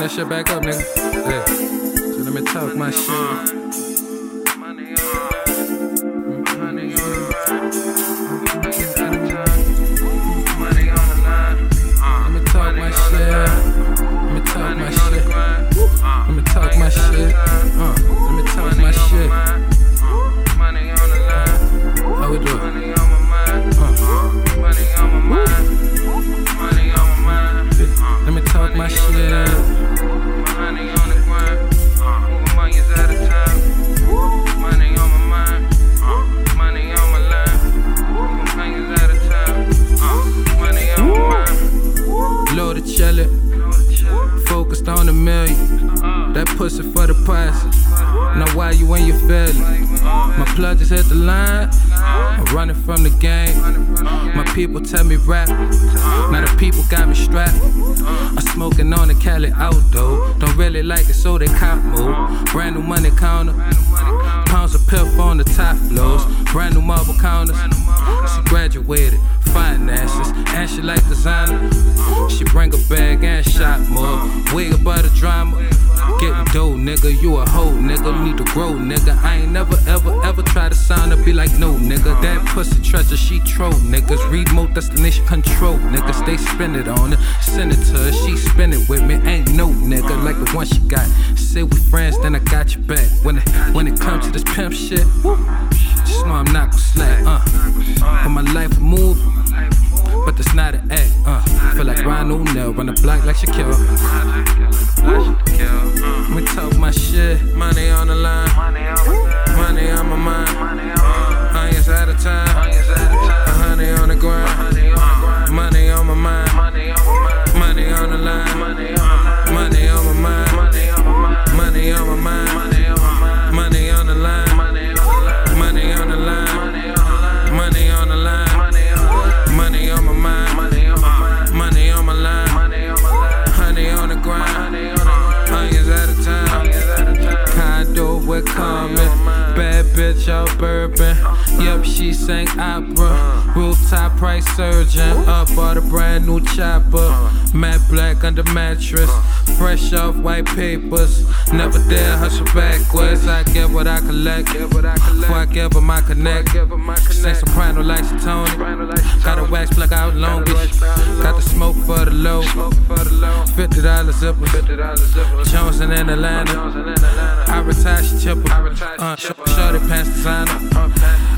that shit back up, nigga. Yeah. So let me talk my shit. Now why you when your feel it? My plug just hit the line. I'm running from the game. My people tell me rap. Now the people got me strapped. I'm smoking on the Cali outdoor. Don't really like it, so they cop move. Brand new money counter. Pounds of piff on the top floors. Brand new marble counters. She graduated finances, and she like designer. She bring a bag and shop more. Wig about the drama. Getting dough, nigga. You a hoe, nigga. Need to grow, nigga. I ain't never, ever, ever try to sign up, be like, no, nigga. That pussy treasure, she troll, niggas. Remote destination control, nigga. Stay spin it on her. Send it she spin it with me. Ain't no nigga like the one she got. Say we friends, then I got your back. When it, when it comes to this pimp shit, woo, just know I'm not gon' slack, uh. But my life move. But that's not an act, uh. Feel like Ryan O'Neal, run the block like Shaquille. Let papers. Never dare hustle backwards. I get what I collect. Before I give her my connect. Sing soprano like Tony. Got a wax plug out longish. Got the smoke for the low. Fifty dollars zipper. Johnson in Atlanta. I retire, she chipper. Uh, sh- shorty pants designer.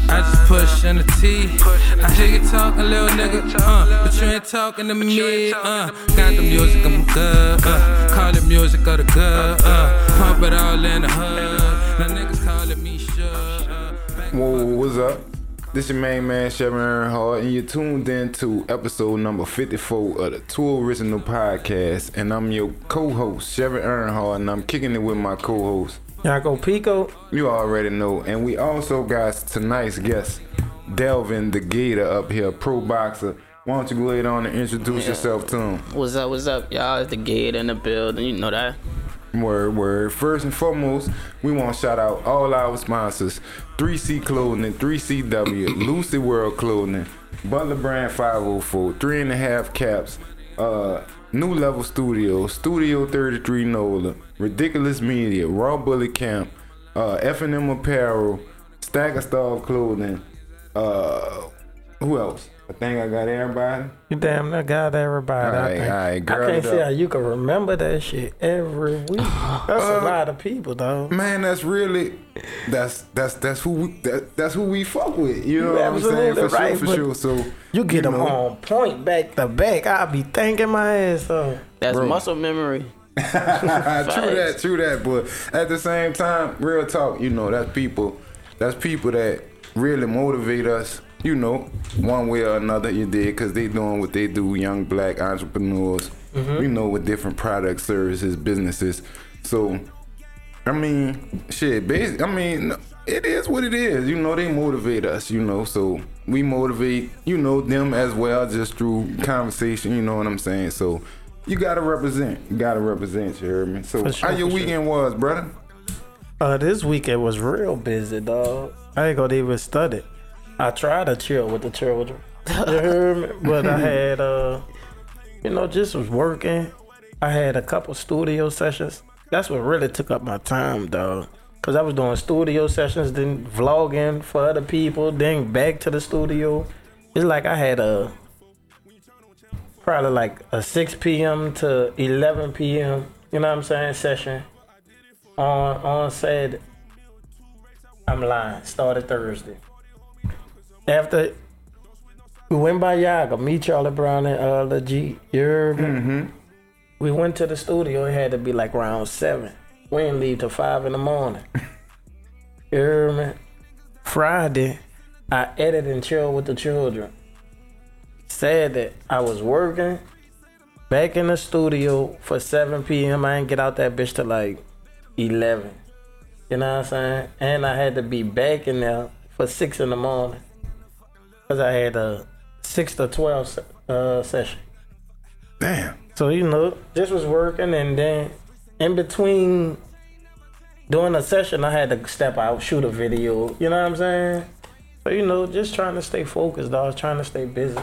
I just push in the T. I hear you talking, little nigga. Uh, but you ain't talking to me. Uh, got the music, I'm good. Uh, call it music of the good. Uh, pump it all in the hood. Now niggas calling me sure. Uh, back Whoa, what's up? This your main man, Chevy Earnhardt, and you're tuned in to episode number 54 of the Two Original Podcast. And I'm your co-host, Chevy Earnhardt, and I'm kicking it with my co-host. Y'all Pico. You already know. And we also got tonight's guest, Delvin the Gator up here, pro boxer. Why don't you go ahead on and introduce yourself to him? What's up? What's up, y'all? It's the gate in the building. You know that. Word, word. First and foremost, we want to shout out all our sponsors 3C Clothing, 3CW, Lucy World Clothing, Butler Brand 504, Three and a Half Caps, uh, New Level Studio, Studio 33 NOLA, Ridiculous Media, Raw Bully Camp, uh, F&M Apparel, Stagger Star Clothing, uh, who else? I think I got everybody. You damn near got everybody. Alright, I, think. alright, I can't see up. how you can remember that shit every week. That's a uh, lot of people, though. Man, that's really that's that's that's who we that, that's who we fuck with. You know You what I'm saying? For right, sure, for sure. So You get them know. on point back to back. I'll be thanking my ass off. That's Bro. muscle memory. true that, true that. But at the same time, real talk, you know, that's people that's people that really motivate us. You know, one way or another, you did, cause they doing what they do. Young black entrepreneurs, you know, with different products, services, businesses. So, I mean, shit. Basic. I mean, it is what it is. You know, they motivate us. You know, so we motivate. You know them as well, just through conversation. You know what I'm saying? So, you gotta represent. You gotta represent. You heard me? So, sure, how your for sure. weekend was, brother? Uh, this weekend was real busy, dog. I ain't gonna even study. I tried to chill with the children. You heard me? But I had, uh, you know, just was working, I had a couple studio sessions. That's what really took up my time, dog. Cause I was doing studio sessions, then vlogging for other people, then back to the studio. It's like I had a probably like a 6 p.m. to 11 p.m. You know what I'm saying? Session on on said. I'm lying. Started Thursday. After we went by Yaga, me, Charlie Brown, and uh, G. You? Mm-hmm. We went to the studio. It had to be like around seven. We didn't leave till five in the morning. you me? Friday, I edited and chilled with the children. Said that I was working back in the studio for 7 p.m. I didn't get out that bitch till like 11. You know what I'm saying? And I had to be back in there for 6 in the morning. Because I had a 6 to 12 uh, session. Damn. So you know, this was working, and then in between doing a session, I had to step out, shoot a video. You know what I'm saying? So you know, just trying to stay focused. I was trying to stay busy.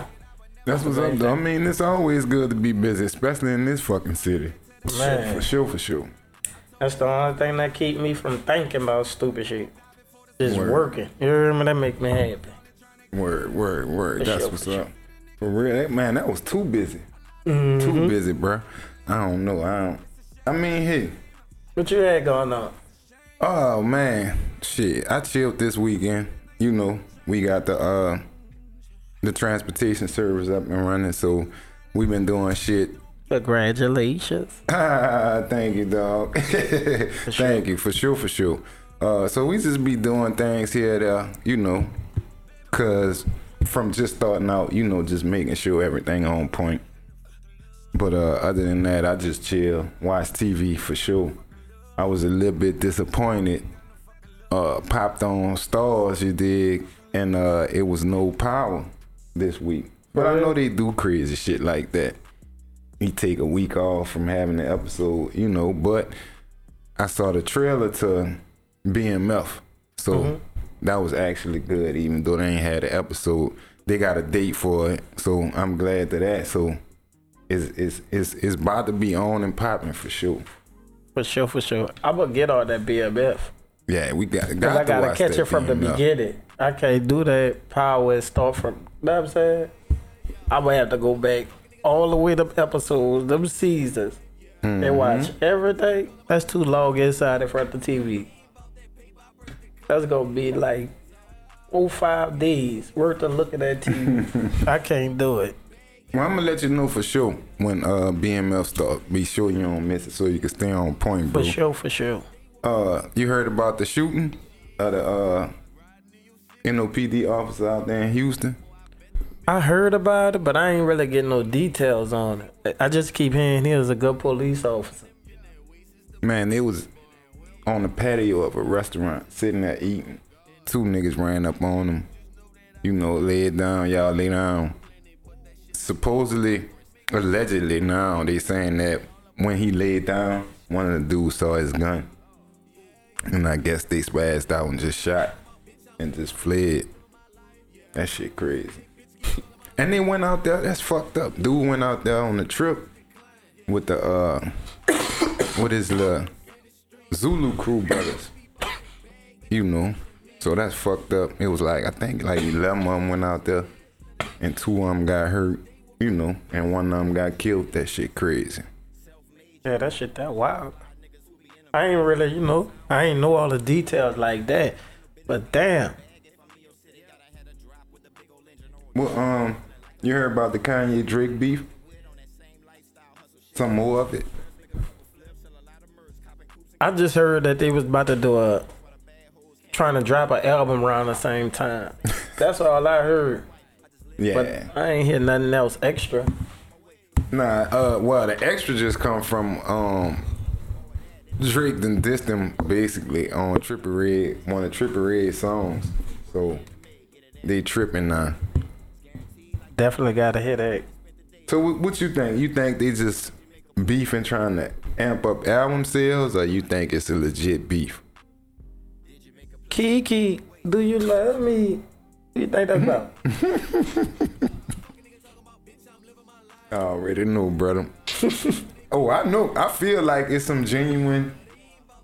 That's what's up, though. I mean, it's always good to be busy, especially in this fucking city. For sure, Man. for sure, for sure. That's the only thing that keep me from thinking about stupid shit. Just Word. working. You me? That make me happy. Word, word, word. For That's sure, what's for up. For real, that, man, that was too busy. Mm-hmm. Too busy, bro. I don't know. I don't. I mean, hey. What you had going on? Oh man, shit. I chilled this weekend. You know, we got the uh the transportation service up and running, so we've been doing shit. Congratulations. Ah, thank you, dog. thank you for sure, for sure. Uh, so we just be doing things here, there, you know, cause from just starting out, you know, just making sure everything on point. But uh, other than that, I just chill, watch TV for sure. I was a little bit disappointed. Uh, popped on stars, you dig, and uh, it was no power this week. But I know they do crazy shit like that. You take a week off from having the episode, you know. But I saw the trailer to BMF, so that was actually good. Even though they ain't had an episode, they got a date for it, so I'm glad to that. So it's it's it's it's about to be on and popping for sure. For sure, for sure. I'm gonna get all that BMF. Yeah, we got. Cause got I gotta catch it from the beginning. I can't do that power and start from. You know what I'm saying? I'm gonna have to go back all the way to the episodes, them seasons, Mm-hmm. and watch everything. That's too long inside in front of the TV. That's gonna be like oh five days worth of looking at TV. I can't do it. Well, I'm gonna let you know for sure when uh BMF start. Be sure you don't miss it so you can stay on point, bro. For sure, for sure. Uh, you heard about the shooting of the uh NOPD officer out there in Houston? I heard about it, but I ain't really getting no details on it. I just keep hearing he was a good police officer. Man, it was on the patio of a restaurant sitting there eating. Two niggas ran up on them. You know, laid down, y'all lay down. Supposedly, allegedly now, they saying that when he laid down, one of the dudes saw his gun. And I guess they spazzed out and just shot and just fled. That shit crazy. and they went out there, that's fucked up. Dude went out there on the trip with the uh what is the Zulu crew brothers. You know. So that's fucked up. It was like I think like eleven of them went out there and two of them got hurt, you know, and one of them got killed. That shit crazy. Yeah, that shit that wild. I ain't really, you know, I ain't know all the details like that. But damn, Well, um, you heard about the Kanye Drake beef? Some more of it. I just heard that they was about to do a trying to drop an album around the same time. That's all I heard. Yeah. But I ain't hear nothing else extra. Nah, uh, well, the extra just come from um Drake done dissed them basically on Trippie Redd, one of Trippie Redd songs. So they tripping now. Definitely got a headache. So what, what you think? You think they just beefing trying to amp up album sales, or you think it's a legit beef? Kiki, do you love me? What you think that's about? I already know, brother. oh, I know. I feel like it's some genuine,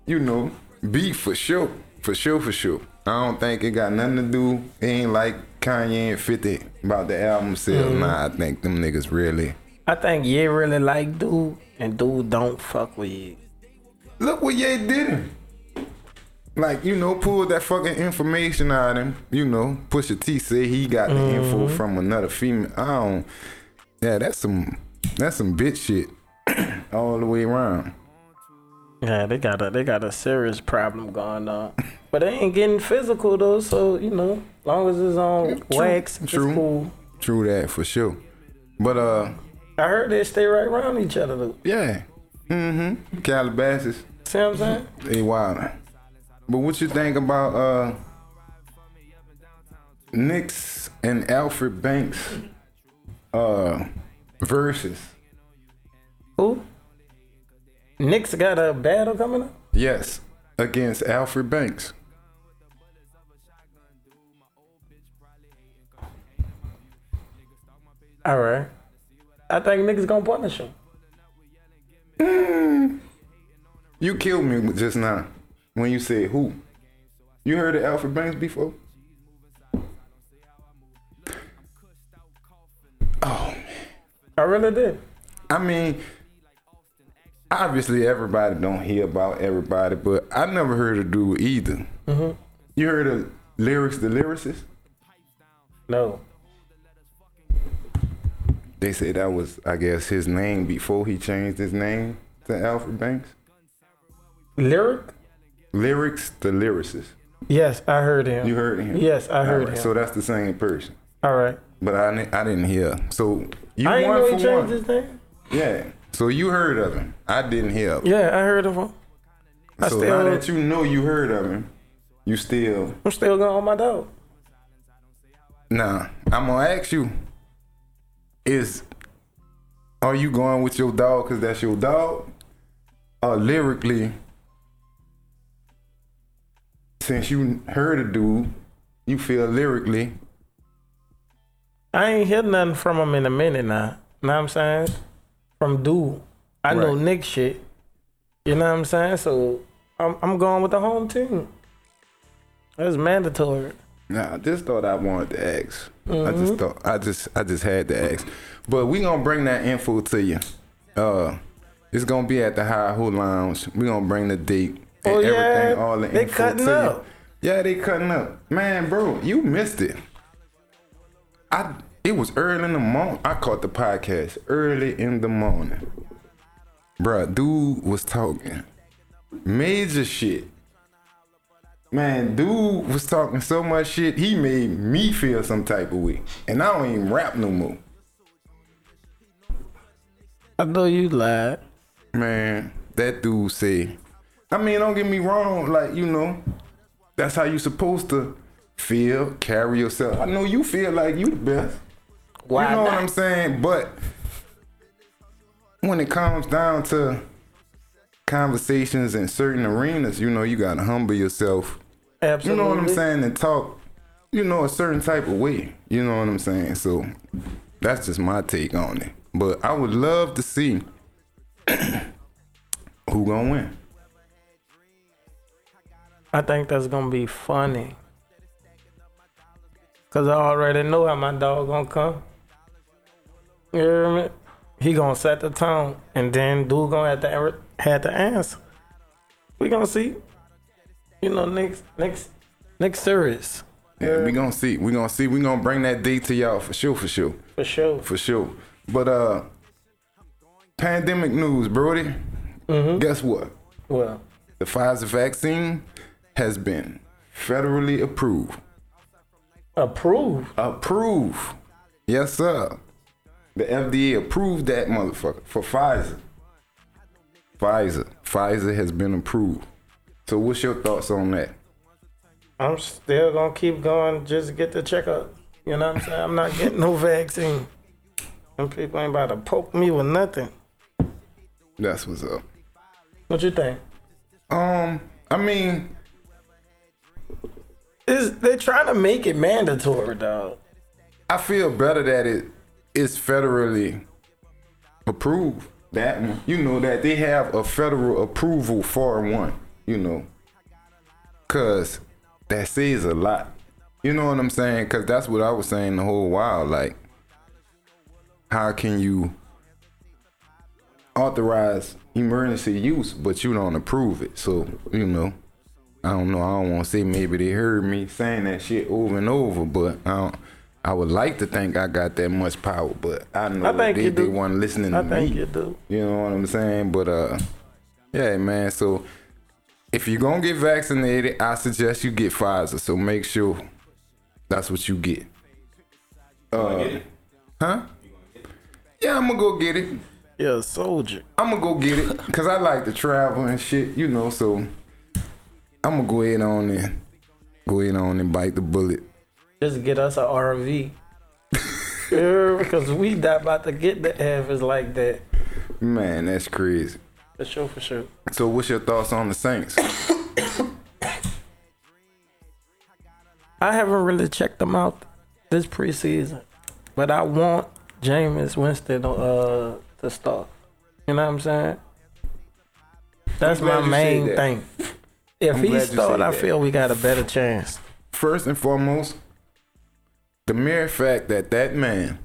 you know, beef for sure, for sure, for sure. I don't think it got nothing to do. It ain't like Kanye and 50 about the album sales. Mm-hmm. Nah, I think them niggas really. I think Ye really like dude, and dude don't fuck with Ye. Look what Ye did. Like, you know, pulled that fucking information out of him. You know, Pusha T say he got the info from another female. I don't. Yeah, that's some that's some bitch shit all the way around. Yeah, they got a they got a serious problem going on, but they ain't getting physical though. So you know, long as it's on wax, it's true. cool. True that for sure. But uh, I heard they stay right around each other though. yeah. Mm-hmm. Calabasas, See what I'm saying? they wild. But what you think about uh Knicks and Alfred Banks uh versus? Who? Knicks got a battle coming up. Yes, against Alfred Banks. All right. I think niggas gonna punish him. Hmm. You killed me just now when you said who. You heard of Alfred Banks before? Oh man, I really did. I mean, obviously everybody don't hear about everybody, but I never heard of dude either. Mm-hmm. You heard of lyrics, the lyricist? No. They say that was, I guess, his name before he changed his name to Alfred Banks. Lyric? Lyrics, the lyricist. Yes, I heard him. You heard him? Yes, I heard Alright, him. So that's the same person. All right. But I, I didn't hear. So you I won he for changed one. his name. Yeah. So you heard of him. I didn't hear of him. Yeah, I heard of him. I so still- now that you know you heard of him, you still I'm still going on my dog. Nah, I'm gonna ask you: Is are you going with your dog because that's your dog, or lyrically? Since you heard a dude, you feel lyrically. I ain't hear nothing from him in a minute now. Know what I'm saying? From dude. I know Nick shit. You know what I'm saying? So I'm I'm going with the home team. That's mandatory. Nah, I just thought I wanted to ask. I just thought I just I just had to ask. But we gonna bring that info to you. Uh, it's gonna be at the Hi-Ho Lounge. We gonna bring the date and Oh, yeah? everything, all the They info cutting to you. up. Yeah, they cutting up. Man, bro, you missed it. I it was early in the morning. I caught the podcast early in the morning. Bruh, dude was talking major shit. Man, dude was talking so much shit, he made me feel some type of way. And I don't even rap no more. I know you lied. Man, that dude say, I mean, don't get me wrong, like, you know, that's how you supposed to feel, carry yourself. I know you feel like you the best. Why you know what? I'm saying? But when it comes down to conversations in certain arenas, you know, you gotta humble yourself. Absolutely. You know what I'm saying? And talk, you know, a certain type of way. You know what I'm saying? So that's just my take on it. But I would love to see who gonna win. I think that's gonna be funny. Cause I already know how my dog gonna come. You hear me? He gonna set the tone, and then dude gonna have to have to answer. We gonna see. You know, next next next series Yeah, we gonna see. We gonna see. We gonna bring that date to y'all for sure, for sure. for sure. For sure. But uh pandemic news, Brody. Guess what? Well, The Pfizer vaccine has been federally approved. approved. Approved. Yes, sir. The FDA approved that motherfucker for Pfizer. Pfizer. Pfizer has been approved. So what's your thoughts on that? I'm still gonna keep going just to get the checkup. You know what I'm saying? I'm not getting no vaccine. Them people ain't about to poke me with nothing. That's what's up. What you think? Um, I mean, Is they trying to make it mandatory, dog? I feel better that it is federally approved. That you know, that they have a federal approval for one, you know. Cause that says a lot. You know what I'm saying? Cause that's what I was saying the whole while. Like, how can you authorize emergency use, but you don't approve it? So, you know, I don't know. I don't want to say maybe they heard me saying that shit over and over, but I don't. I would like to think I got that much power, but I know I think they, you they do. weren't listening to me. I think me. you do. You know what I'm saying? But uh yeah, man. So if you're gonna get vaccinated, I suggest you get Pfizer. So make sure that's what you get. Uh, huh? Yeah, I'm gonna go get it. Yeah, soldier. I'm gonna go get it because I like to travel and shit, you know. So I'm gonna go ahead on and go ahead on and bite the bullet. Just get us an RV. yeah, because we not about to get the average like that. Man, that's crazy. For sure, for sure. So what's your thoughts on the Saints? I haven't really checked them out this preseason, but I want Jameis Winston uh, to start. You know what I'm saying? That's my main that. thing. If I'm he start, I feel we got a better chance. First and foremost, the mere fact that that man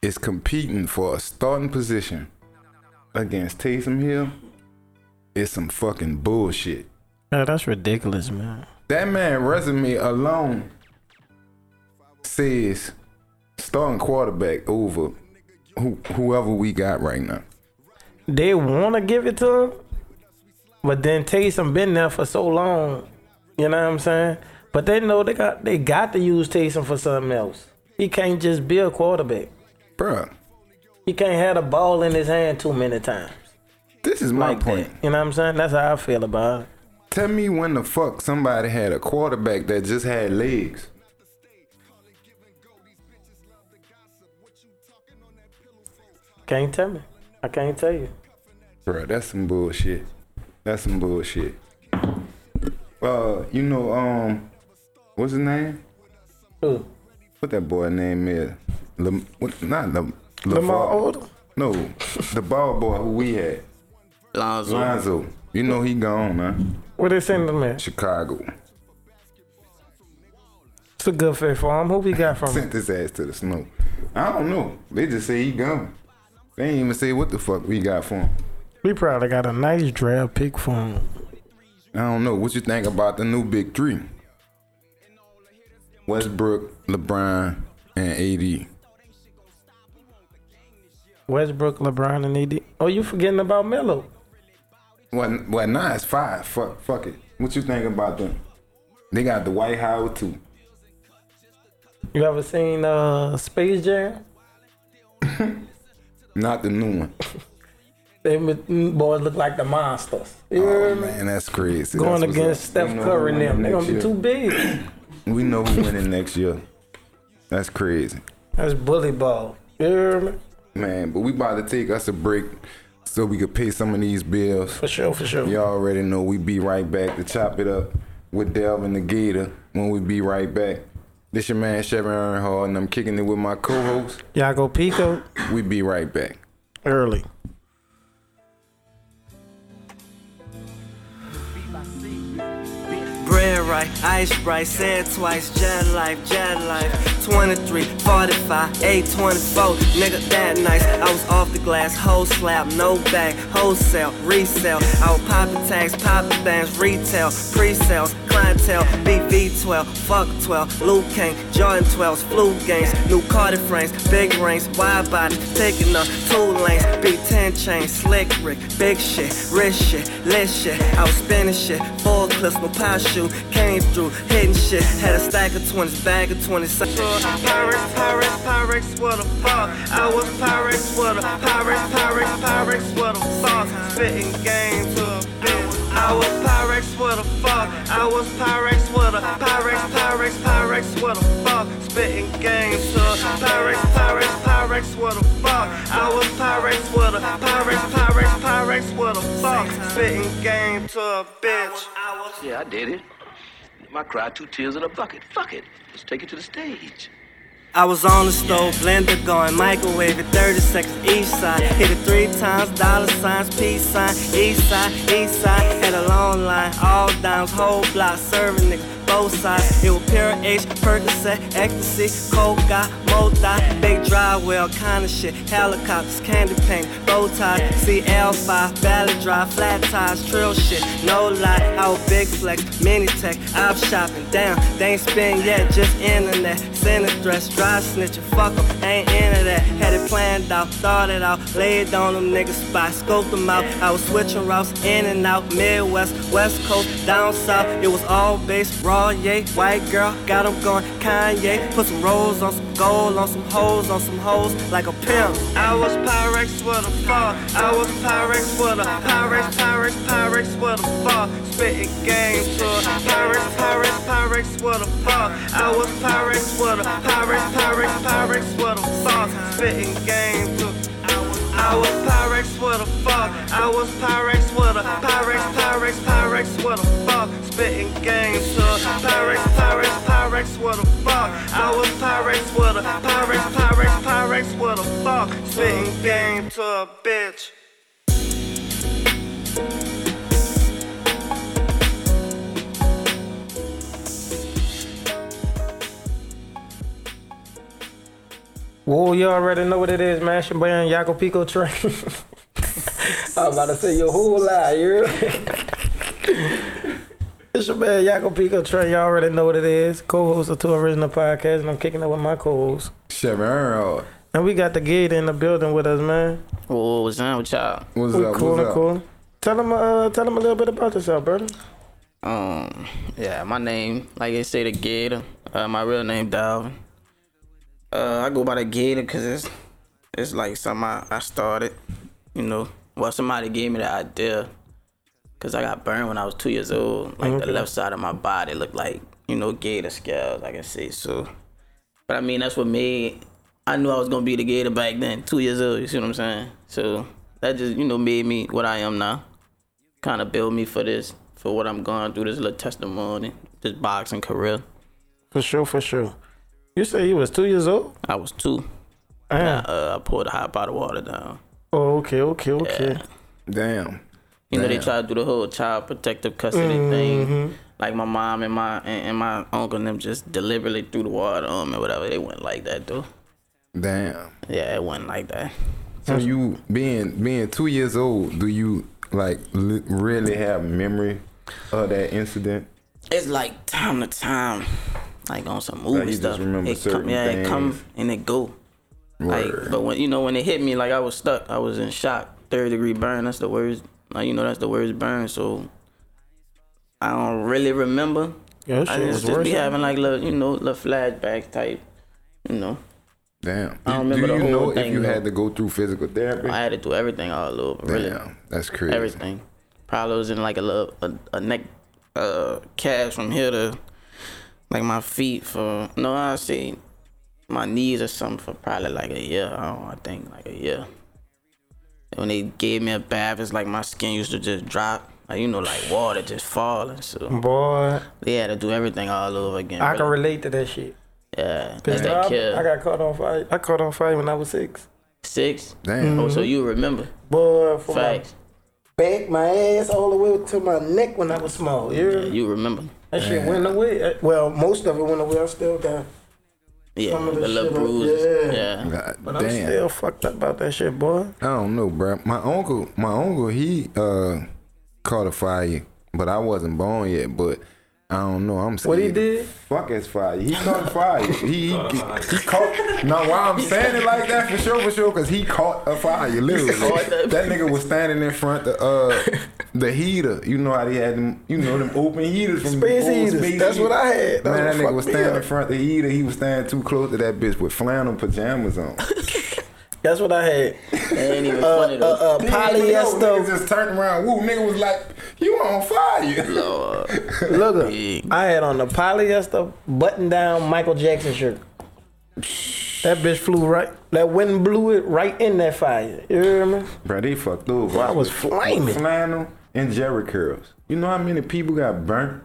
is competing for a starting position against Taysom Hill is some fucking bullshit. Yeah, that's ridiculous, man. That man resume alone says starting quarterback over who, whoever we got right now. They want to give it to him, but then Taysom been there for so long. You know what I'm saying? But they know they got they got to use Taysom for something else. He can't just be a quarterback. Bruh, He can't have the ball in his hand too many times. this is my Like point. that. You know what I'm saying? That's how I feel about it. Tell me when the fuck somebody had a quarterback that just had legs. Can't tell me. I can't tell you. Bro, that's some bullshit. That's some bullshit. Uh, you know, um, what's his name? Who? What that boy name is? Lam- what, not Lam- Lamar LaFar- Odom? No, the ball boy who we had, Lonzo. Lonzo. You know he gone, man. Where they send him at? Chicago It's a good fit for him. Who we got from sent his ass to the snow. I don't know. They just say he gone. They ain't even say what the fuck we got for him. We probably got a nice draft pick for him. I don't know. What you think about the new big three? Westbrook, LeBron, and AD. Westbrook, LeBron, and AD. Oh, you forgetting about Melo? Well, well, now it's five. Fuck, fuck it. What you think about them? They got the White House too. You ever seen uh, Space Jam? Not the new one. they boys look like the monsters. You Oh man, that's crazy. Going That's against. Steph Curry and them. They're gonna be too big. We know who winning next year. That's crazy, That's bully ball. You hear man. But we about to take us a break so we could pay some of these bills. For sure, for sure. Y'all already know we be right back to chop it up with Delvin the Gator when we be right back. This your man Chevy Earnhardt and I'm kicking it with my co-host. Y'all go Pico We be right back. early. Bread right, ice bright, said twice, jet life, jet life. 23, 45, 824, nigga that nice. I was off the glass, whole slab, no bag, wholesale, resale. I was poppin' tags, poppin' bands, retail, pre-sales, clientele, BV12, fuck 12, Luke Kane, Jordan 12s, flu games, new Cardi frames, big rings, wide body, taking up two lanes, B10 chain, slick Rick, big shit, rich shit, lit shit. I was spinning shit, full clips, no power shoe, came through, hitting shit, had a stack of 20s, bag of 20s. Pyrex, Pyrex, Pyrex, what a fuck. I was Pyrex, what a Pyrex, Pyrex, Pyrex, what a fuck. Spitting game to a bitch. I was Pyrex, what a fuck. I was Pyrex, what a Pyrex, Pyrex, Pyrex, what a fuck. Spitting game to a Pyrex, Pyrex, Pyrex, what a fuck. I was Pyrex, what a Pyrex, Pyrex, Pyrex, what a fuck. Spitting game to a bitch. Yeah, I did it. I cry, two tears in a bucket. Fuck it. Let's take it to the stage. I was on the stove, blender going, microwave it 30 seconds each side. Hit it three times, dollar signs, peace sign, east side, east side. Had a long line, all dimes, whole block, serving niggas both sides. It was pure H, Percocet, ecstasy, coca, multi, big dry well, kinda shit. Helicopters, candy paint, bow ties, CL5, Valley Drive, flat tires, trill shit. No lie, I was big flex, mini tech, I'm shopping. Damn, they ain't spin yet, just internet. Send a threats, dry snitching, fuck 'em, ain't into that. Had it planned out, thought it out, laid on them niggas spot, scoped them out. I was switching routes in and out, Midwest, West Coast, down south. It was all based raw, yay. White girl, got got 'em going Kanye. Put some rolls on some gold, on some hoes, on some hoes, like a pimp. I was Pyrex with a fall. I was Pyrex with a Pyrex, Pyrex, Pyrex with a fall. Spitting game to a Pyrex, Pyrex, Pyrex with a fall. I was Pyrex with a Pyrex, Pyrex, Pyrex with a fall. Spitting game to I was Pyrex with a fuck. I was Pyrex with a Pyrex, Pyrex, Pyrex with a fuck. Spitting games to Pyrex, Pyrex, Pyrex with a fuck. I was Pyrex with a Pyrex, Pyrex, Pyrex with a fuck. Spitting game to a bitch. Whoa, you already know what it is, man. It's your boy on Yaco Pico train. I'm about to say your whole lie, you heard? It's your man Yaco Pico train. y'all already know what it is. Co-host of two original podcasts, and I'm kicking it with my co-host. Chevron. And we got the gate in the building with us, man. Whoa, what's up with y'all? What's We up? cool What's and up? cool. Tell him, uh, tell him a little bit about yourself, brother. Um, yeah, my name, like they say, the Gator. Uh, my real name, Dalvin. Uh, I go by the Gator because it's it's like something I, I started. You know, well, somebody gave me the idea because I got burned when I was two years old. Like the left side of my body looked like you know gator scales. I can say so. But I mean, that's what made. I knew I was gonna be the Gator back then, two years old. You see what I'm saying? So that just you know made me what I am now. Kind of build me for this, for what I'm going through. This little testimony, this boxing career. For sure, for sure. You say you was two years old? I was two. Damn. Uh, I poured a hot pot of water down. Oh, okay, okay, okay. Damn. You know, they Damn. try to do the whole child protective custody Mm-hmm. thing. Like my mom and my and, and my uncle and them just deliberately threw the water on me whatever. They went like that though. Damn. Yeah, it wasn't like that. So you being being two years old, do you like li- really have memory of that incident? It's like time to time, like on some movie just stuff. remember it come, certain yeah, it come and it go. Like, but when you know when it hit me, like I was stuck. I was in shock, third degree burn. That's the worst. Like you know, that's the worst burn. So I don't really remember. Yeah, that I shit just, was just be having like little, you know, little flashbacks type. You know, Damn. I don't do remember you the know whole if you though. had to go through physical therapy? I had to do everything all over. Really, that's crazy. everything. Probably was in like a little a, a neck uh cast from here to like my feet for no I say my knees or something for probably like a year. I don't know, I think like a year. And when they gave me a bath, it's like my skin used to just drop. Like you know, like water just falling. So Boy, they had to do everything all over again. I can relate to that shit. Yeah, Cause that's that I, kid. I got caught on fire. I caught on fire when I was six. Six. Damn. Oh, so mm-hmm. you remember? Boy, from Facts. my back, my ass, all the way to my neck when I was small. You hear Yeah, you remember? That shit went away. Uh, Well, most of it went away. I still got, Yeah, Some of the the little shit up- bruises. yeah. Yeah. God but I'm still fucked up about that shit, boy. I don't know, bro. My uncle, my uncle, he uh caught a fire, but I wasn't born yet. But I don't know. I'm scared. What he did? Fuck his fire. He caught a fire. He he, he caught. Now why I'm saying it like that for sure, for sure, because he caught a fire. Literally, that nigga was standing in front of uh the heater. You know how they had them. You know them open heaters from Space before heaters. Space That's heaters. what I had. That's Man, that nigga was fucked me standing in front of the heater. He was standing too close to that bitch with flannel pajamas on. That's what I had. It ain't even Uh, funny uh, though. uh, Nigga Nigga polyester. just turned around. Woo, nigga was like, you on fire. Lord. Look, at- Big. I had on the polyester button down Michael Jackson shirt. That bitch flew right. That wind blew it right in that fire. You hear me? Bro, they fucked over. I was With flaming. Flannel and Jerry curls. You know how many people got burnt?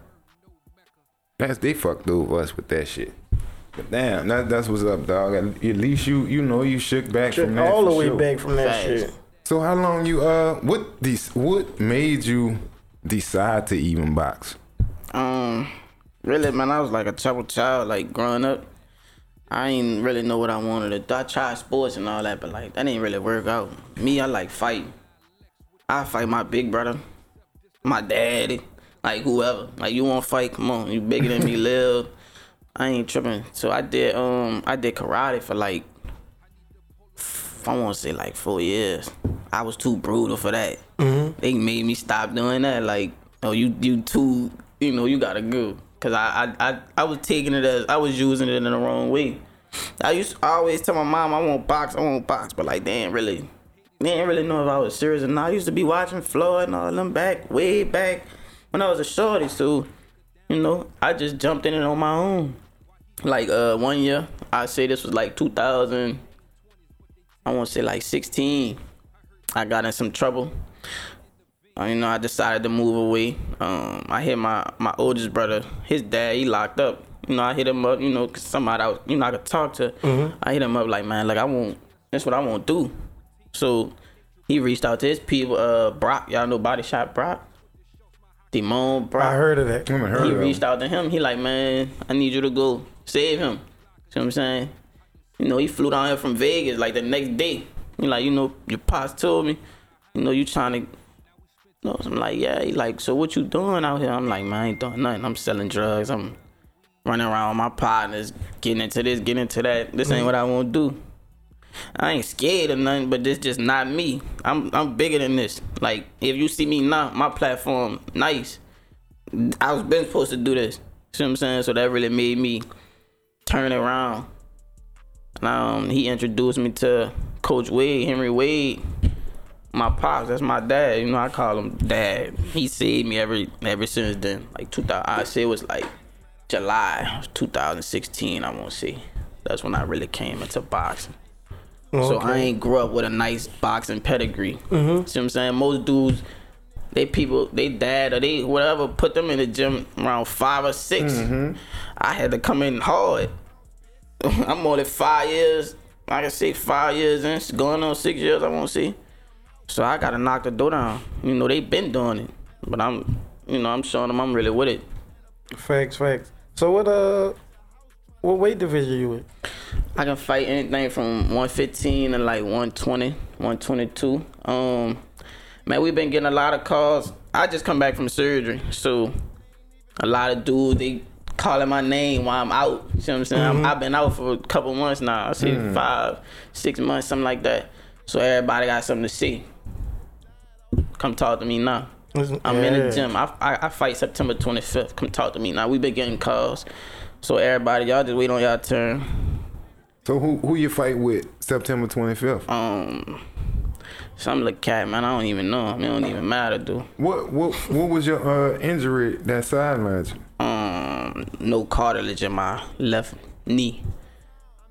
That's they fucked over us with that shit. But damn, that, that's what's up, dog. At, at least you you know you shook back from that. all for the way sure. back from that Facts. shit. So how long you uh what these what made you decide to even box? Um, really, man, I was like a troubled child, like growing up. I ain't really know what I wanted to do. I tried sports and all that, but like that didn't really work out. Me, I like fight. I fight my big brother, my daddy, like whoever. Like you want to fight? Come on, you bigger than me, Lil. I ain't tripping. So I did um I did karate for like I want to say like four years. I was too brutal for that. They made me stop doing that. Like, oh, you you too, you know, you gotta go. Cause I I I, I was taking it as I was using it in the wrong way. I used to always tell my mom I want box, I want box, but like they ain't really, they didn't really know if I was serious or not. I used to be watching Floyd and all them back way back when I was a shorty. So, you know, I just jumped in it on my own. Like uh one year, I say this was like 2000. I want to say like 16. I got in some trouble. Uh, you know, I decided to move away. Um, I hit my my oldest brother. His dad, he locked up. You know, I hit him up. You know, cause somebody I was, you know, I could talk to. I hit him up like, man, like I won't That's what I won't do. So he reached out to his people. Uh, Brock, y'all know Body Shop Brock. Demone Brock I heard of that. I heard he of reached them. out to him. He like, man, I need you to go save him. See what I'm saying? You know, he flew down here from Vegas like the next day. He like, you know, your pops told me, you know, you trying to. You know, so I'm like, yeah. He like, so what you doing out here? I'm like, man, I ain't doing nothing. I'm selling drugs. I'm running around with my partners, getting into this, getting into that. This ain't what I want to do. I ain't scared of nothing, but this just not me. I'm I'm bigger than this. Like if you see me now, my platform nice. I was been supposed to do this. See what I'm saying? So that really made me turn it around. And, um, he introduced me to Coach Wade, Henry Wade. My pops, that's my dad. You know, I call him dad. He saved me every ever since then. Like 2000, I say it was like July of 2016. I won't say. That's when I really came into boxing. So I ain't grew up with a nice boxing pedigree. See what I'm saying? Most dudes, they people, they dad or they whatever put them in the gym around five or 6 I had to come in hard. I'm more than five years. I can say five years in, going on six years. I won't see. So I gotta knock the door down. You know they been doing it, but I'm, you know, I'm showing them I'm really with it. Facts, facts. So what uh, what weight division you in? I can fight anything from 115 to like 120, 122. Um, man, we've been getting a lot of calls. I just come back from surgery, so a lot of dudes they calling my name while I'm out. You see what I'm saying? I'm, I've been out for a couple months now. I say five, six months, something like that. So everybody got something to see. Come talk to me now. I'm in the gym. I, I I fight September 25th. Come talk to me now. We been getting calls. So everybody, y'all just wait on y'all turn. So who who you fight with September 25th? um some little cat man I don't even know him. It don't even matter dude. What what what was your uh, injury that sidelined you? Um no cartilage in my left knee.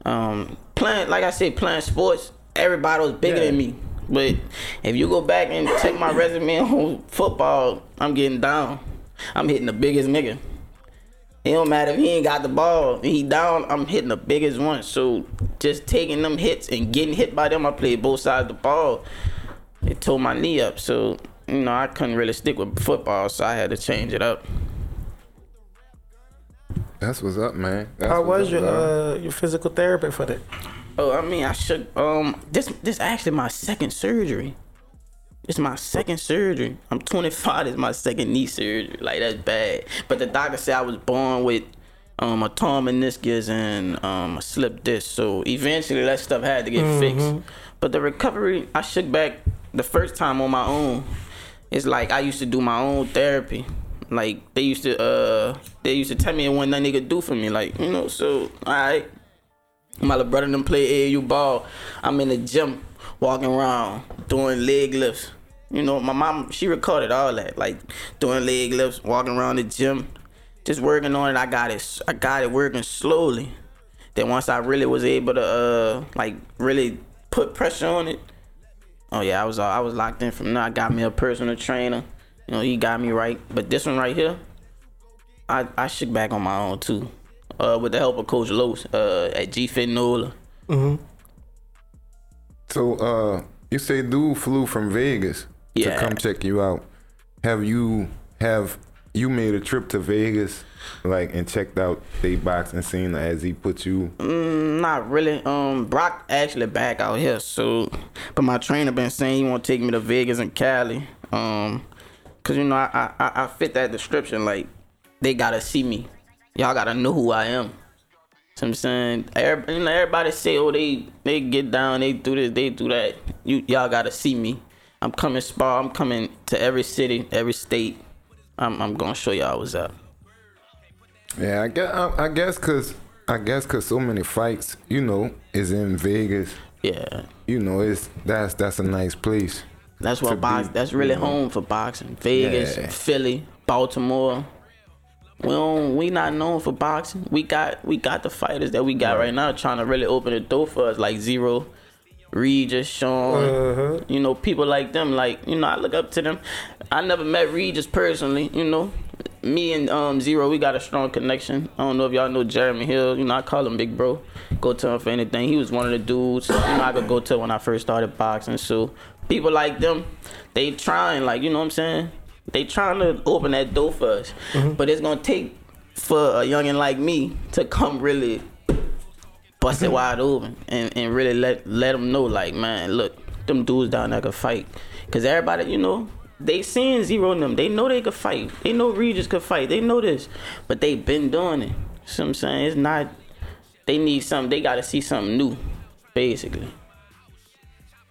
Um playing like I said playing sports everybody was bigger Yeah. than me. But if you go back and check my resume on football, I'm getting down. I'm hitting the biggest nigga. It don't matter if he ain't got the ball. If he down, I'm hitting the biggest one. So just taking them hits and getting hit by them, I played both sides of the ball. It tore my knee up. So, you know, I couldn't really stick with football, so I had to change it up. That's what's up, man. That's How was up, your uh your physical therapy for that? Oh, I mean, I should. Um, this this actually my second surgery. It's my second surgery. I'm 25. It's my second knee surgery. Like that's bad. But the doctor said I was born with um a torn meniscus and um a slip disc. So eventually that stuff had to get fixed. But the recovery, I shook back the first time on my own. It's like I used to do my own therapy. Like they used to uh they used to tell me what nothing they could do for me. Like you know, so alright. My little brother them play AAU ball. I'm in the gym, walking around, doing leg lifts. You know, my mom, she recorded all that, like doing leg lifts, walking around the gym, just working on it. I got it, I got it working slowly. Then once I really was able to, uh, like really put pressure on it. Oh yeah, I was, uh, I was locked in from there. I got me a personal trainer. You know, he got me right. But this one right here, I, I shook back on my own too. uh, with the help of Coach Los uh, at G Fit Nola. So, uh, you say dude flew from Vegas Yeah. to come check you out. Have you have you made a trip to Vegas, like, and checked out the and seen as he put you? Mm, not really. Um, Brock actually back out here, so but my trainer been saying he want to take me to Vegas and Cali. Um, cause you know I I, I fit that description. Like they gotta see me. Y'all gotta know who I am. So I'm saying, everybody, you know, everybody say, oh, they they get down, they do this, they do that. You y'all gotta see me. I'm coming spar. I'm coming to every city, every state. I'm I'm gonna show y'all what's up. Yeah, I guess I, I guess cause I guess cause so many fights, you know, is in Vegas. Yeah. You know, it's that's that's a nice place. That's what box. be, That's really you know. home for boxing. Vegas, Yeah. Philly, Baltimore. We don't. We not known for boxing. We got. We got the fighters that we got right, now trying to really open the door for us, like Zero, Regis, Sean. Uh-huh. You know, people like them. Like you know, I look up to them. I never met Regis personally. You know, me and um Zero, we got a strong connection. I don't know if y'all know Jeremy Hill. You know, I call him Big Bro. Go to him for anything. He was one of the dudes. You know, I could go to when I first started boxing. So people like them, they trying like you know what I'm saying. They trying to open that door for us, but it's gonna take for a youngin like me to come really bust it wide open and, and really let let them know like man look them dudes down there could fight because everybody you know they seeing zero in them they know they could fight they know Regis could fight they know this but they been doing it so I'm saying it's not they need something they gotta see something new basically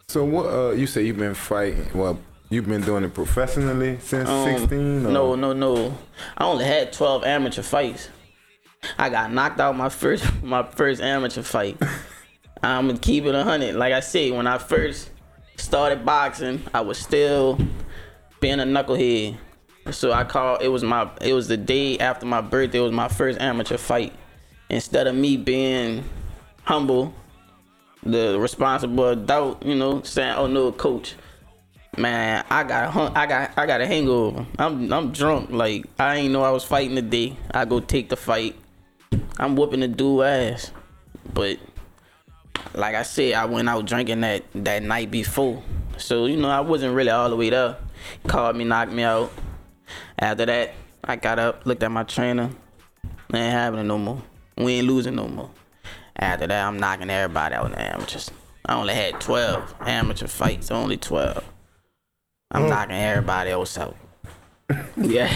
So what? Uh, you say you've been fighting. Well, you've been doing it professionally since Um, sixteen. or- No, no, no. I only had twelve amateur fights. I got knocked out my first my first amateur fight. I'm gonna keep it hundred. Like I said, when I first started boxing, I was still being a knucklehead. So I called. It was my. It was the day after my birthday. It was my first amateur fight. Instead of me being humble, the responsible adult, you know, saying, "Oh no, coach." Man, I got a I got I got a hangover. I'm I'm drunk. Like I ain't know I was fighting today. I go take the fight. I'm whooping the dude ass. But like I said, I went out drinking that that night before. So, you know, I wasn't really all the way there. Called me, knocked me out. After that, I got up, looked at my trainer. Ain't happening no more. We ain't losing no more. After that, I'm knocking everybody out in the amateurs. I only had 12 amateur fights, only 12. I'm oh. knocking everybody else out. yeah.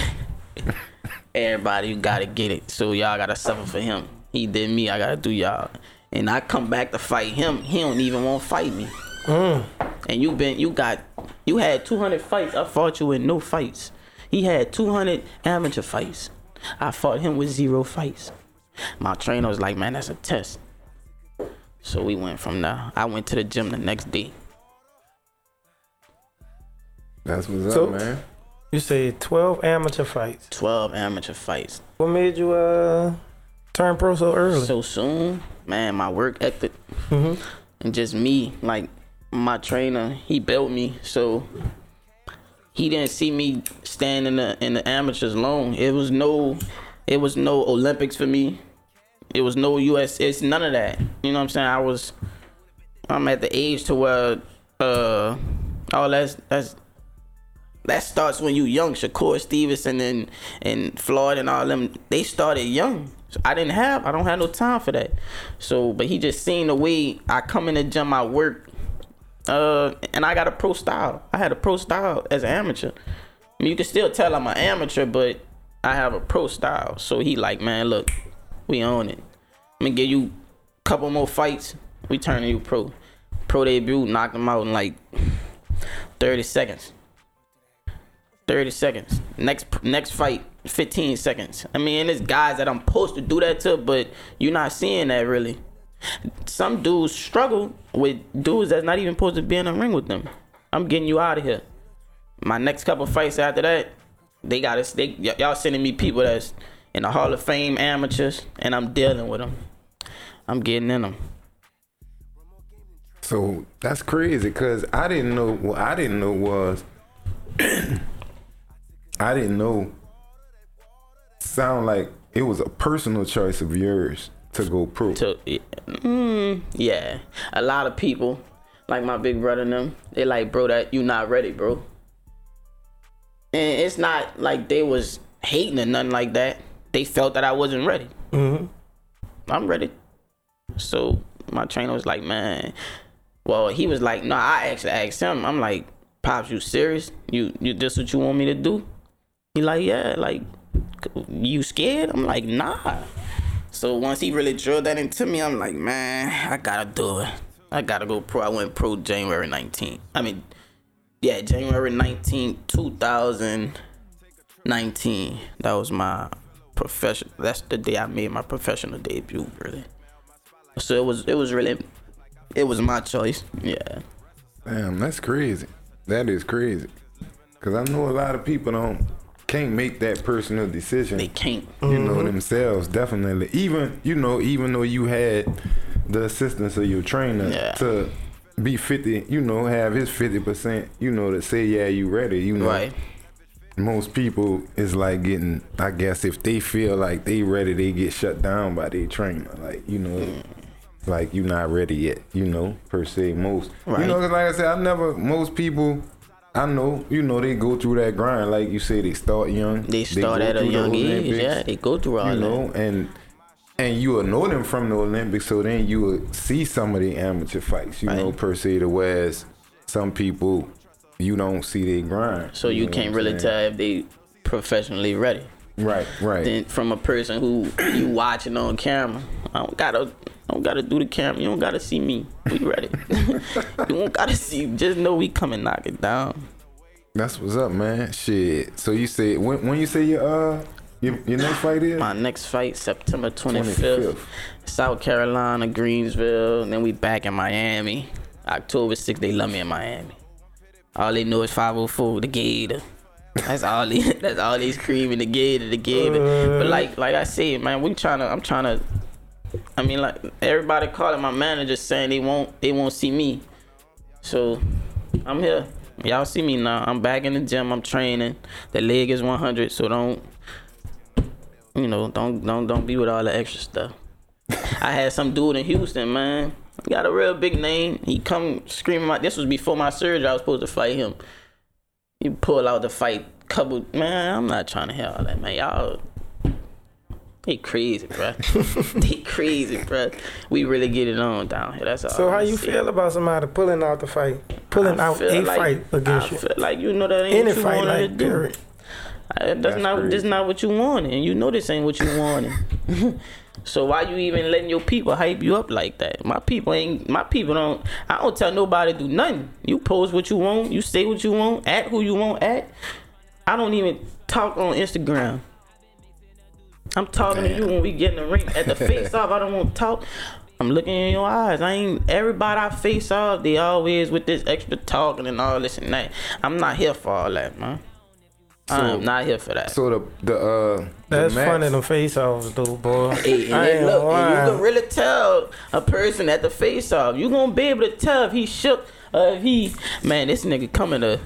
Everybody, you gotta get it. So y'all gotta suffer for him. He did me, I gotta do y'all. And I come back to fight him. He don't even want to fight me. Mm. And you been, you got, you had 200 fights. I fought you with no fights. He had 200 amateur fights. I fought him with zero fights. My trainer was like, man, that's a test. So we went from there. I went to the gym the next day. That's what's So- up, man. You say 12 amateur fights. 12 amateur fights. What made you uh turn pro so early? So soon, man, my work ethic Mhm. and just me, like my trainer, he built me. So he didn't see me stand in the in the amateurs long. It was no, it was no Olympics for me. It was no US. It's none of that. You know what I'm saying? I was, I'm at the age to where, uh, all that's that's that starts when you young. Shakur Stevenson and and Floyd and all them, they started young. So I didn't have, I don't have no time for that. So, but he just seen the way I come in the gym, I work, uh, and I got a pro style. I had a pro style as an amateur. I mean, you can still tell I'm an amateur, but I have a pro style. So he like, man, look, we own it. I'm gonna give you a couple more fights. We turning you pro. Pro debut, knocked him out in like 30 seconds. 30 seconds. Next next fight, 15 seconds. I mean, there's guys that I'm supposed to do that to, but you're not seeing that really. Some dudes struggle with dudes that's not even supposed to be in the ring with them. I'm getting you out of here. My next couple fights after that, they got us. They y- y'all sending me people that's in the Hall of Fame amateurs, and I'm dealing with them. I'm getting in them. So that's crazy because I didn't know. What I didn't know was I didn't know. Sound like it was a personal choice of yours to go pro. To, mm, yeah, a lot of people, like my big brother and them, they like, bro, that you not ready, bro. And it's not like they was hating or nothing like that. They felt that I wasn't ready. Mhm. I'm ready. So my trainer was like, man, well, he was like, no, I actually asked him. I'm like, pops, you serious? You you this what you want me to do? He like, yeah, like, you scared? I'm like, nah. So once he really drilled that into me, I'm like, man, I gotta do it. I gotta go pro. I went pro January 19th. I mean, yeah, January 19th, 2019. That was my profession. That's the day I made my professional debut, really. So it was, it was really, it was my choice. Yeah. Damn, that's crazy. That is crazy. Cause I know a lot of people don't can't make that personal decision. They can't. you know themselves definitely. Even you know, even though you had the assistance of your trainer Yeah. to be fifty, you know, have his fifty percent, you know, to say yeah, you ready, you know. Right. Most people is like getting I guess if they feel like they ready, they get shut down by their trainer. Like, you know, Mm. like you're not ready yet, you know, per se. Most right. you know, know, 'cause like I said, I never most people I know, you know, they go through that grind. Like you say, they start young. They start go at a young age. Olympics Yeah, they go through all you know, that. and and you will know them from the Olympics, so then you will see some of the amateur fights, you know, per se. the whereas some people, you don't see their grind. So you know can't really tell if they professionally ready. Right, right. Then from a person who you watching on camera, I don't gotta, I don't gotta do the camera. You don't gotta see me. We ready. you don't gotta see. Just know we coming knock it down. That's what's up, man. Shit. So you say when when you say your uh your, your next fight is My next fight September 25th, 25th. South Carolina, Greensville. And then we back in Miami. October 6th, they love me in Miami. All they know is 504, the Gator. That's all they. That's all they screaming. The Gator, the Gator. But like, like I said, man, we trying to. I'm trying to. I mean, like everybody calling my manager saying they won't. They won't see me. So, I'm here. Y'all see me now. I'm back in the gym. I'm training. The leg is 100. So don't. You know, don't don't don't be with all the extra stuff. I had some dude in Houston, man. He got a real big name. He come screaming my this was before my surgery. I was supposed to fight him. He pull out the fight couple man, I'm not trying to hear all that, man. Y'all they crazy, bro. they crazy, bro. We really get it on down here. That's all. So how I'm you saying. feel about somebody pulling out the fight, pulling I out feel a like- fight against I you? feel like you know that ain't Any what you fight, wanted like to do. period. That's, That's not crazy. this not what you wanted, and you know this ain't what you wanted. so why you even letting your people hype you up like that? My people ain't. My people don't. I don't tell nobody to do nothing. You post what you want. You say what you want. At who you want. At. I don't even talk on Instagram. I'm talking to you when we get in the ring. At the face off, I don't want to talk. I'm looking in your eyes. I ain't everybody I face off. They always with this extra talking and all this and that. I'm not here for all that, man. I'm not here for that. so the the uh the That's match- funny, them face offs, dude, boy. Hey, and I then ain't look, and you can really tell a person at the face off. You gonna be able to tell if he shook or if he man, this nigga coming to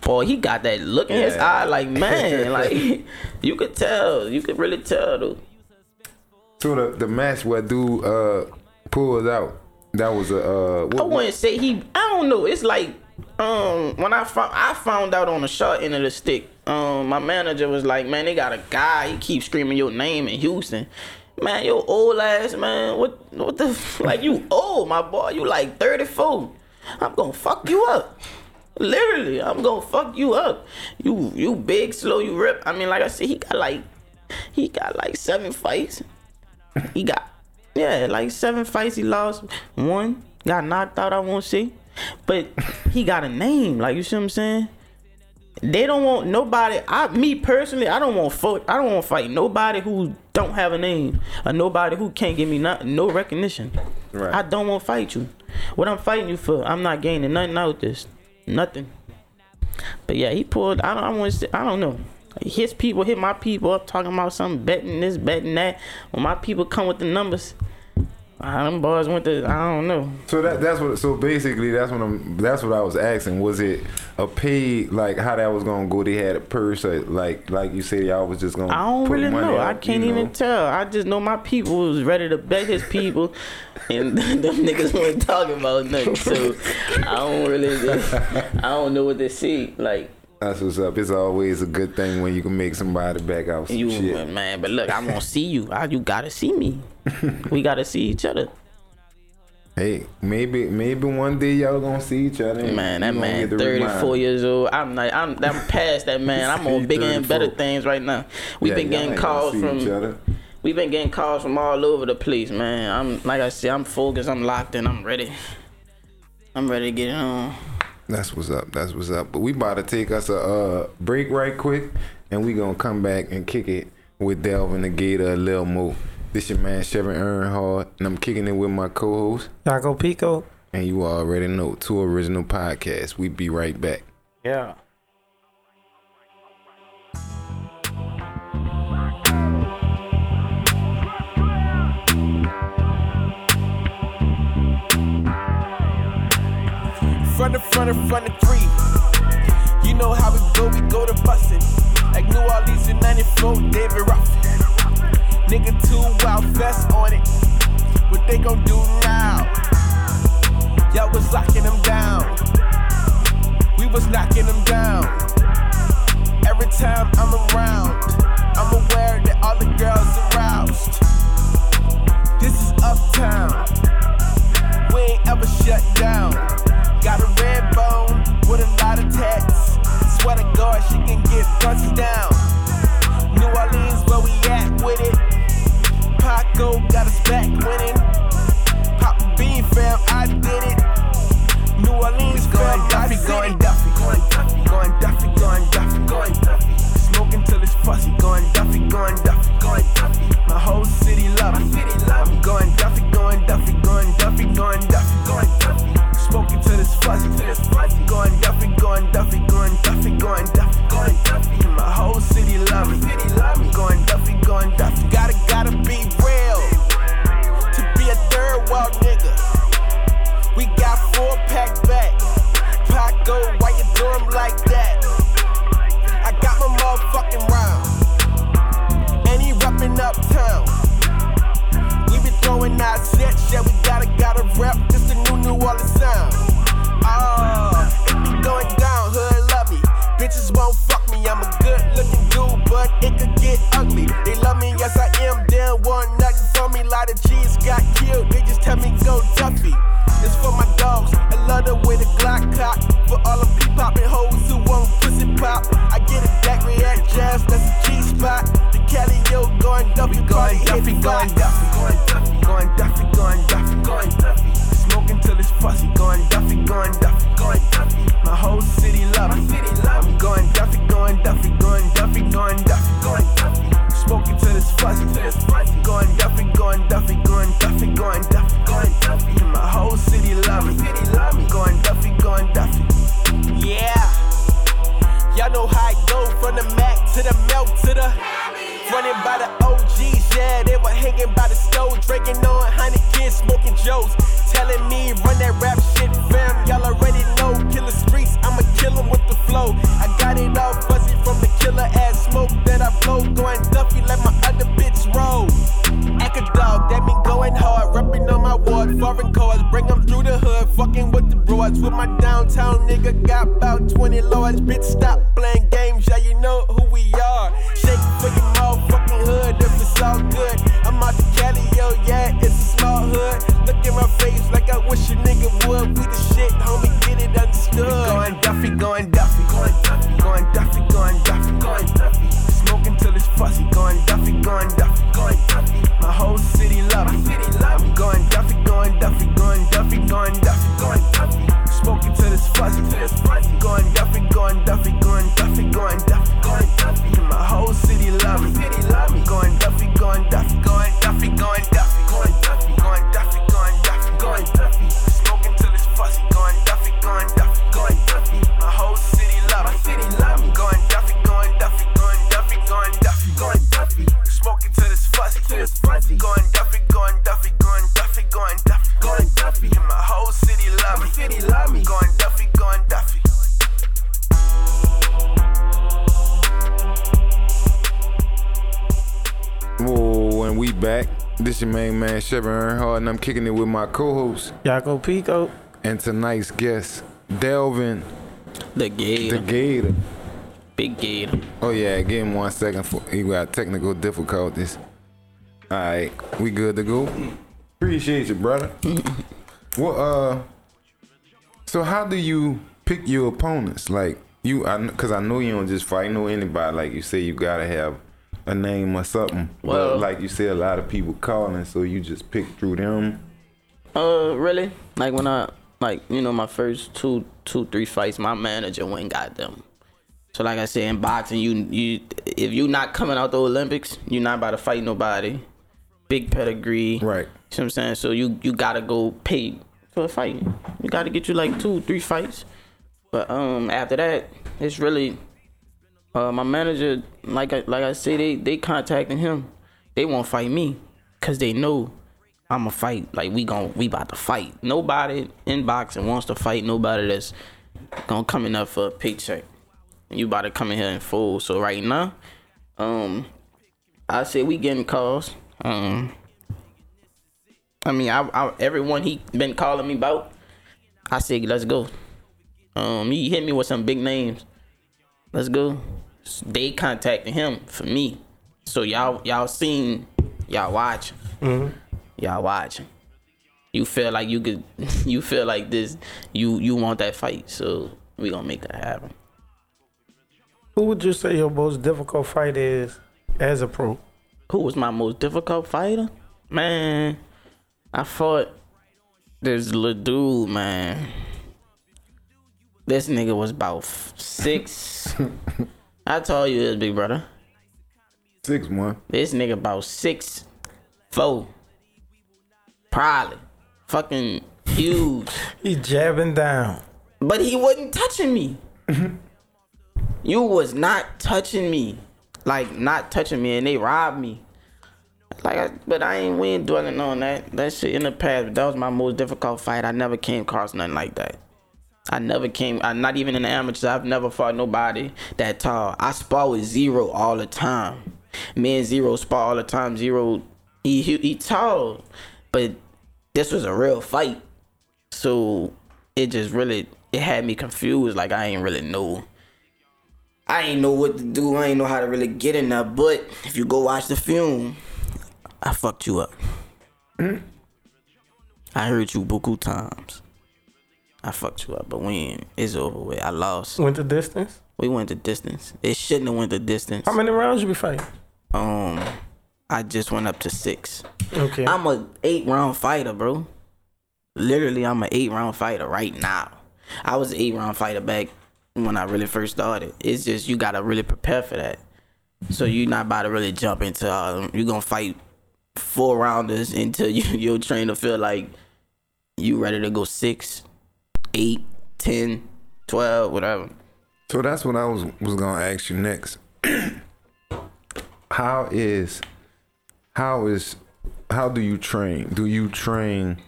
boy, he got that look in his eye like man, like you could tell. You could really tell though. So the the match where dude uh pulled out. That was a uh what, I wouldn't say he. I don't know. It's like um when I found I found out on the short end of the stick. Um, my manager was like, "Man, they got a guy. He keeps screaming your name in Houston." Man, your old ass man. What what the like you old my boy? You like thirty four. I'm gonna fuck you up. Literally, I'm gonna fuck you up. You you big, slow, you rip. I mean, like I said, he got like he got like seven fights. He got yeah, like seven fights. He lost one, got knocked out. I won't say, but he got a name. Like you see what I'm saying? They don't want nobody. I, me personally, I don't want fight. I don't want to fight nobody who don't have a name or nobody who can't give me not, no recognition. Right. I don't want to fight you. What I'm fighting you for, I'm not gaining nothing out this. Nothing. But yeah, he pulled. I don't. I want. I don't know. His people hit my people up talking about something betting this, betting that. When my people come with the numbers, How them boys went to? I don't know. So that that's what. So basically, that's what I'm. That's what I was asking. Was it a paid like how that was gonna go? They had a purse, uh, like like you said, y'all was just gonna. I don't really know. out, I can't even know? tell. I just know my people was ready to bet his people, and them niggas weren't talking about nothing. So I don't really. I don't know what they see. Like That's what's up. It's always a good thing when you can make somebody back out some you, shit. Uh, man. But look, I won't see you. I, you gotta see me. we gotta see each other. Hey, maybe maybe one day y'all gonna see each other. Man, that man, 34 years old. I'm like, I'm, I'm past that man. I'm on bigger and better things right now. We've Yeah, been getting calls from, we've been getting calls from all over the place, man. I'm like I said, I'm focused, I'm locked in, I'm ready. I'm ready to get it on. That's what's up. That's what's up. But we about to take us a uh, break right quick, and we gonna come back and kick it with Delvin the Gator a little more. This your man Chevron Earnhardt, and I'm kicking it with my co-host. Taco Pico. And you already know two original podcasts. We be right back. Yeah. Front of front of front of three. You know how we go, we go to bustin'. Like New Orleans in 94, David Ruffin. Nigga too wild vest on it. What they gon' do now? Y'all was locking them down. We was knocking them down. Every time I'm around, I'm aware that all the girls aroused. This is uptown. We ain't ever shut down. Got a red bone with a lot of tats. Swear to God, she can get buzzed down. New Orleans, where we at with it. Paco got us back winning. Pop Bean fam, I did it. New Orleans, going Duffy, going Duffy, going Duffy, going Duffy, going Duffy, going Duffy. Smoking till it's fussy, going Duffy, going Duffy, going Duffy. My whole city love me. I'm going Duffy, going Duffy, going Duffy, going Duffy, going Duffy. Smoking till fuzzy, till it's fuzzy. Going Duffy, going Duffy, going Duffy, going Duffy, going Duffy. My whole city love me. Going Duffy, going Duffy. Gotta, gotta be real to be a third world nigga. We got four pack back. Paco, why you do 'em like that? I got my motherfucking round. And he reppin' uptown. We been throwing out sets, yeah, we gotta, gotta rep new Orleans sound. Oh, it be going down, hood love me. Bitches won't fuck me, I'm a good looking dude, but it could get ugly. They love me, yes I am, don't want nothing from me. Lot of G's got killed, they just tell me go Duffy. This for my dogs, I love the way the Glock cock. For all the pee poppin' hoes who want pussy pop. I get a back react jazz, that's a G spot. The Cali yo going Duffy, going Duffy, going Duffy, going Duffy, going Duffy, going Duffy, going Duffy. Fussy, going Duffy, going Duffy, going Duffy. My whole city love me. I'm going Duffy, going Duffy, going Duffy, going Duffy, going Duffy. Smoking till it's fuzzy, till it's fuzzy. Going Duffy, going Duffy, going Duffy, going Duffy, going Duffy. My whole city love me. Going Duffy, going Duffy. Yeah. Y'all know how it go from the Mac to the Milk to the running by the OGs. Yeah, they were hanging by the stove, drinking on honey kids, smoking Joes. Telling me run that rap shit, fam. Y'all already know. Killer streets, I'ma kill kill 'em with the flow. I got it all fuzzy from the killer ass smoke that I blow. Going Duffy, let my other bitch roll. Echo dog, that mean going hard. Repping on my ward, foreign cars. Bring 'em through the hood, fucking with the broads. With my downtown nigga, got about 20 lords. Bitch, stop playing games, yeah, you know who we are. Shake for your motherfucking hood all good. I'm out to Cali, yo, yeah, it's a small hood. Look in my face like I wish a nigga would. We the shit, homie, get it understood. Going Duffy, going Duffy, going Duffy, going Duffy, going Duffy, going Duffy. Smoking till it's fuzzy. going Duffy, going Duffy, going Duffy. My whole city love me. I'm going Duffy, going Duffy, going Duffy, going Duffy, going Duffy. Smoking till it's fuzzy, till it's fuzzy. Going Duffy, going Duffy, going Duffy, going Duffy, going Duffy. My whole city love me. Going Duffy going Duffy, going Duffy, going Duffy, going Duffy, going Duffy, going Duffy, going Duffy. Smoking till it's fussy, going Duffy, going Duffy, going Duffy. My whole city love me, city love me. Going Duffy, going Duffy, going Duffy, going Duffy, going Duffy. Smoking till it's fussy, till it's fussy. Going Duffy, going Duffy, going Duffy, going Duffy, going Duffy. My whole city love me, city love me. Going Duffy, going Duffy. Back. This your main man, Chevy Earnhardt, and I'm kicking it with my co-host Yaco Pico. and tonight's guest, Delvin The gator. the Gator. Big gator. Oh yeah, give him one second for he got technical difficulties. Alright, we good to go? Appreciate you, brother. well, uh, so how do you pick your opponents? Like you, I, cause I know you don't just fight no anybody. Like you say, you gotta have a name or something. Well- but like you said, a lot of people calling, so you just pick through them. Uh, really? Like when I like you know my first two two three fights, my manager went and got them. So like I said in boxing, you you if you not coming out the Olympics, you're not about to fight nobody. Big pedigree. Right. You know what I'm saying? So you you gotta go pay for a fight. You gotta get you like two, three fights. But um after that, it's really uh my manager, like I like I say, they they contacting him. They won't fight me. Cause they know I'ma fight. Like we gon' we about to fight. Nobody in boxing wants to fight nobody that's gonna come in up for a paycheck. You about to come in here and full. So right now, um I say we getting calls. Um I mean, I, I everyone he been calling me about, I said let's go. Um, he hit me with some big names. Let's go. They contacted him for me, so y'all y'all seen y'all watching, mm-hmm. y'all watching. You feel like you could, you feel like this, you you want that fight, so we gonna make that happen. Who would you say your most difficult fight is as a pro? Who was my most difficult fighter? Man, I fought this little dude, man. This nigga was about six. I told you this, big brother. Six one. This nigga about six, four. Probably. Fucking huge. He jabbing down. But he wasn't touching me. you was not touching me. Like not touching me and they robbed me. Like I, but I ain't we ain't dwelling on that. That shit in the past. But that was my most difficult fight. I never came across nothing like that. I never came I'm not even in the amateurs, I've never fought nobody that tall. I spar with zero all the time. Me and zero spar all the time. Zero he he, he tall. But this was a real fight. So it just really it had me confused. Like I ain't really know. I ain't know what to do. I ain't know how to really get in there. But if you go watch the film, I fucked you up. Hmm? I heard you buku times. I fucked you up, but when. It's over with. I lost. Went the distance. We went the distance. It shouldn't have went the distance. How many rounds you be fighting? Um, I just went up to six. Okay. I'm a eight round fighter, bro. Literally, I'm an eight round fighter right now. I was an eight round fighter back when I really first started. It's just you gotta really prepare for that. So you're not about to really jump into. Uh, you're gonna fight four rounders until you your trainer feel like you ready to go six, eight, ten, twelve, whatever. So that's what I was was gonna ask you next. how is how is how do you train? Do you train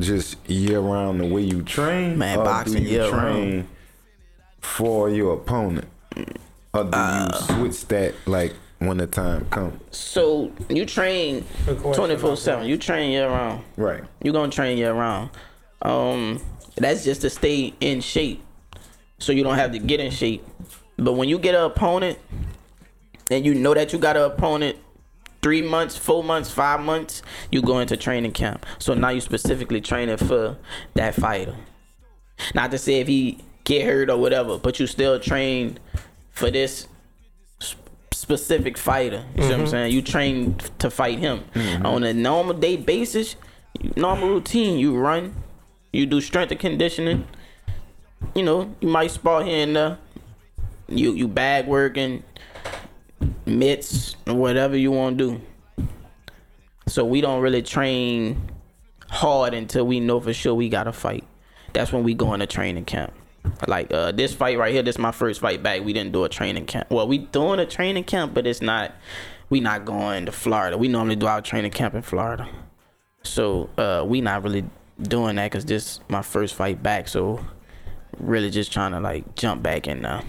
just year round the way you train? Man, or boxing do you year train round. for your opponent? Or do Uh, you switch that like when the time comes? So you train twenty four seven. You train year round. Right. you gonna train year round. Um, that's just to stay in shape, so you don't have to get in shape. But when you get an opponent, and you know that you got an opponent, three months, four months, five months, you go into training camp. So now you specifically training for that fighter. Not to say if he get hurt or whatever, but you still train for this specific fighter. You see what I'm mm-hmm. saying? You train to fight him mm-hmm. on a normal day basis. Normal routine. You run. You do strength and conditioning. You know, you might spar here and there. You you bag working, mitts, whatever you want to do. So we don't really train hard until we know for sure we got to fight. That's when we go into training camp. Like uh, this fight right here, this is my first fight back. We didn't do a training camp. Well, we doing a training camp, but it's not. We not going to Florida. We normally do our training camp in Florida. So uh, we not really doing that because this my first fight back. So really just trying to like jump back in now.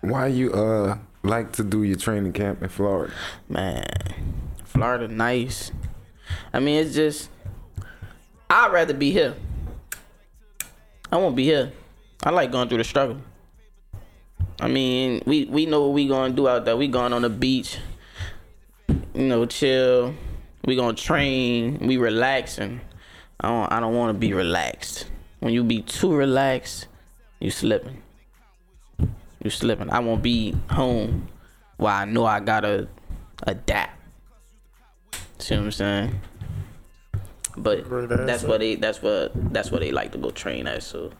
Why you uh like to do your training camp in Florida? Man, Florida nice. I mean, it's just I'd rather be here. I won't be here. I like going through the struggle. I mean, we we know what we gonna do out there. We going on the beach, you know, chill. We gonna train. We relaxing. I don't I don't want to be relaxed. When you be too relaxed, you slipping. You slipping. I won't be home while I know I gotta adapt. See what I'm saying? But that's that's what they that's what that's what they like to go train at. So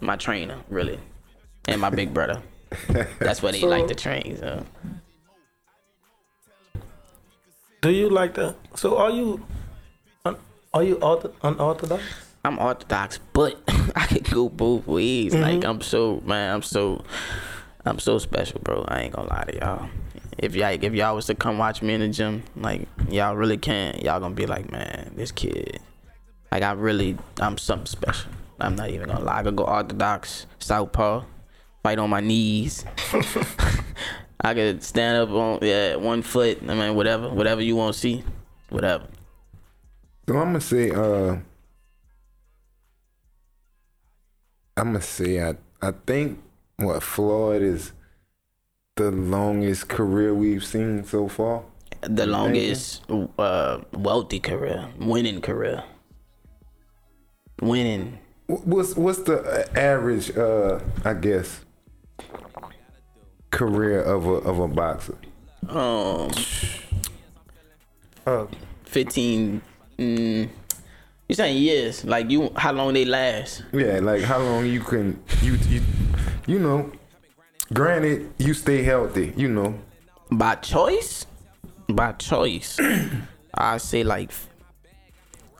my trainer really, and my big brother. That's what they So- like to train. So Do you like that? So are you? Are you ortho- unorthodox? I'm orthodox, but I can go both ways. Mm-hmm. Like I'm so man, I'm so I'm so special, bro. I ain't gonna lie to y'all. If y'all if y'all was to come watch me in the gym, like y'all really can't. y'all gonna be like, man, this kid, like I really, I'm something special. I'm not even gonna lie. I could go orthodox, southpaw, fight on my knees. I could stand up on yeah one foot. I mean, whatever, whatever you want to see, whatever. So I'm gonna say, uh, I'm gonna say, I I think what Floyd is the longest career we've seen so far. the longest uh, wealthy career, winning career, winning. What's what's the uh, average, uh, I guess, career of a of a boxer? Um, Oh, fifteen. Mm, you saying years? Like you? How long they last? Yeah, like how long you can you you you know. Granted, you stay healthy, you know. By choice? By choice. I say like.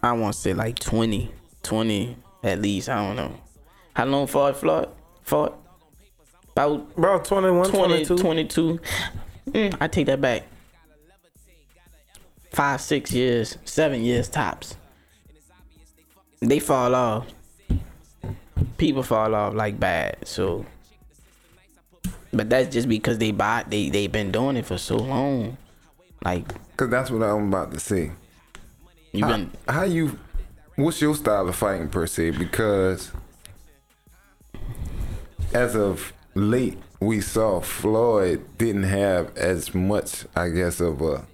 I want to say like 20, 20 at least. I don't know. How long fought Floyd? Fought about bro, 21, 20, 22. 22. Mm, I take that back. Five, six years, seven years tops. They fall off. People fall off like bad. So, but that's just because they buy. They they been doing it for so long. Like Cause that's what I'm about to say. you How, been. how you? What's your style of fighting per se? Because as of late, we saw Floyd didn't have as much, I guess, of a.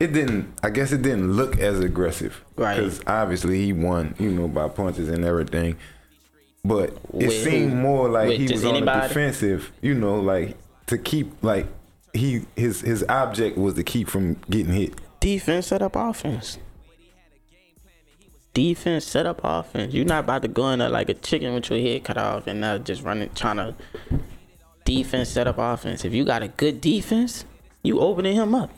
It didn't. I guess it didn't look as aggressive. Right. Because obviously he won, you know, by punches and everything. But it With seemed more like he was on the defensive. You know, like to keep like he his his object was to keep from getting hit. Defense set up offense. Defense set up offense. You're not about to go in there like a chicken with your head cut off and now just running trying to defense set up offense. If you got a good defense, you opening him up.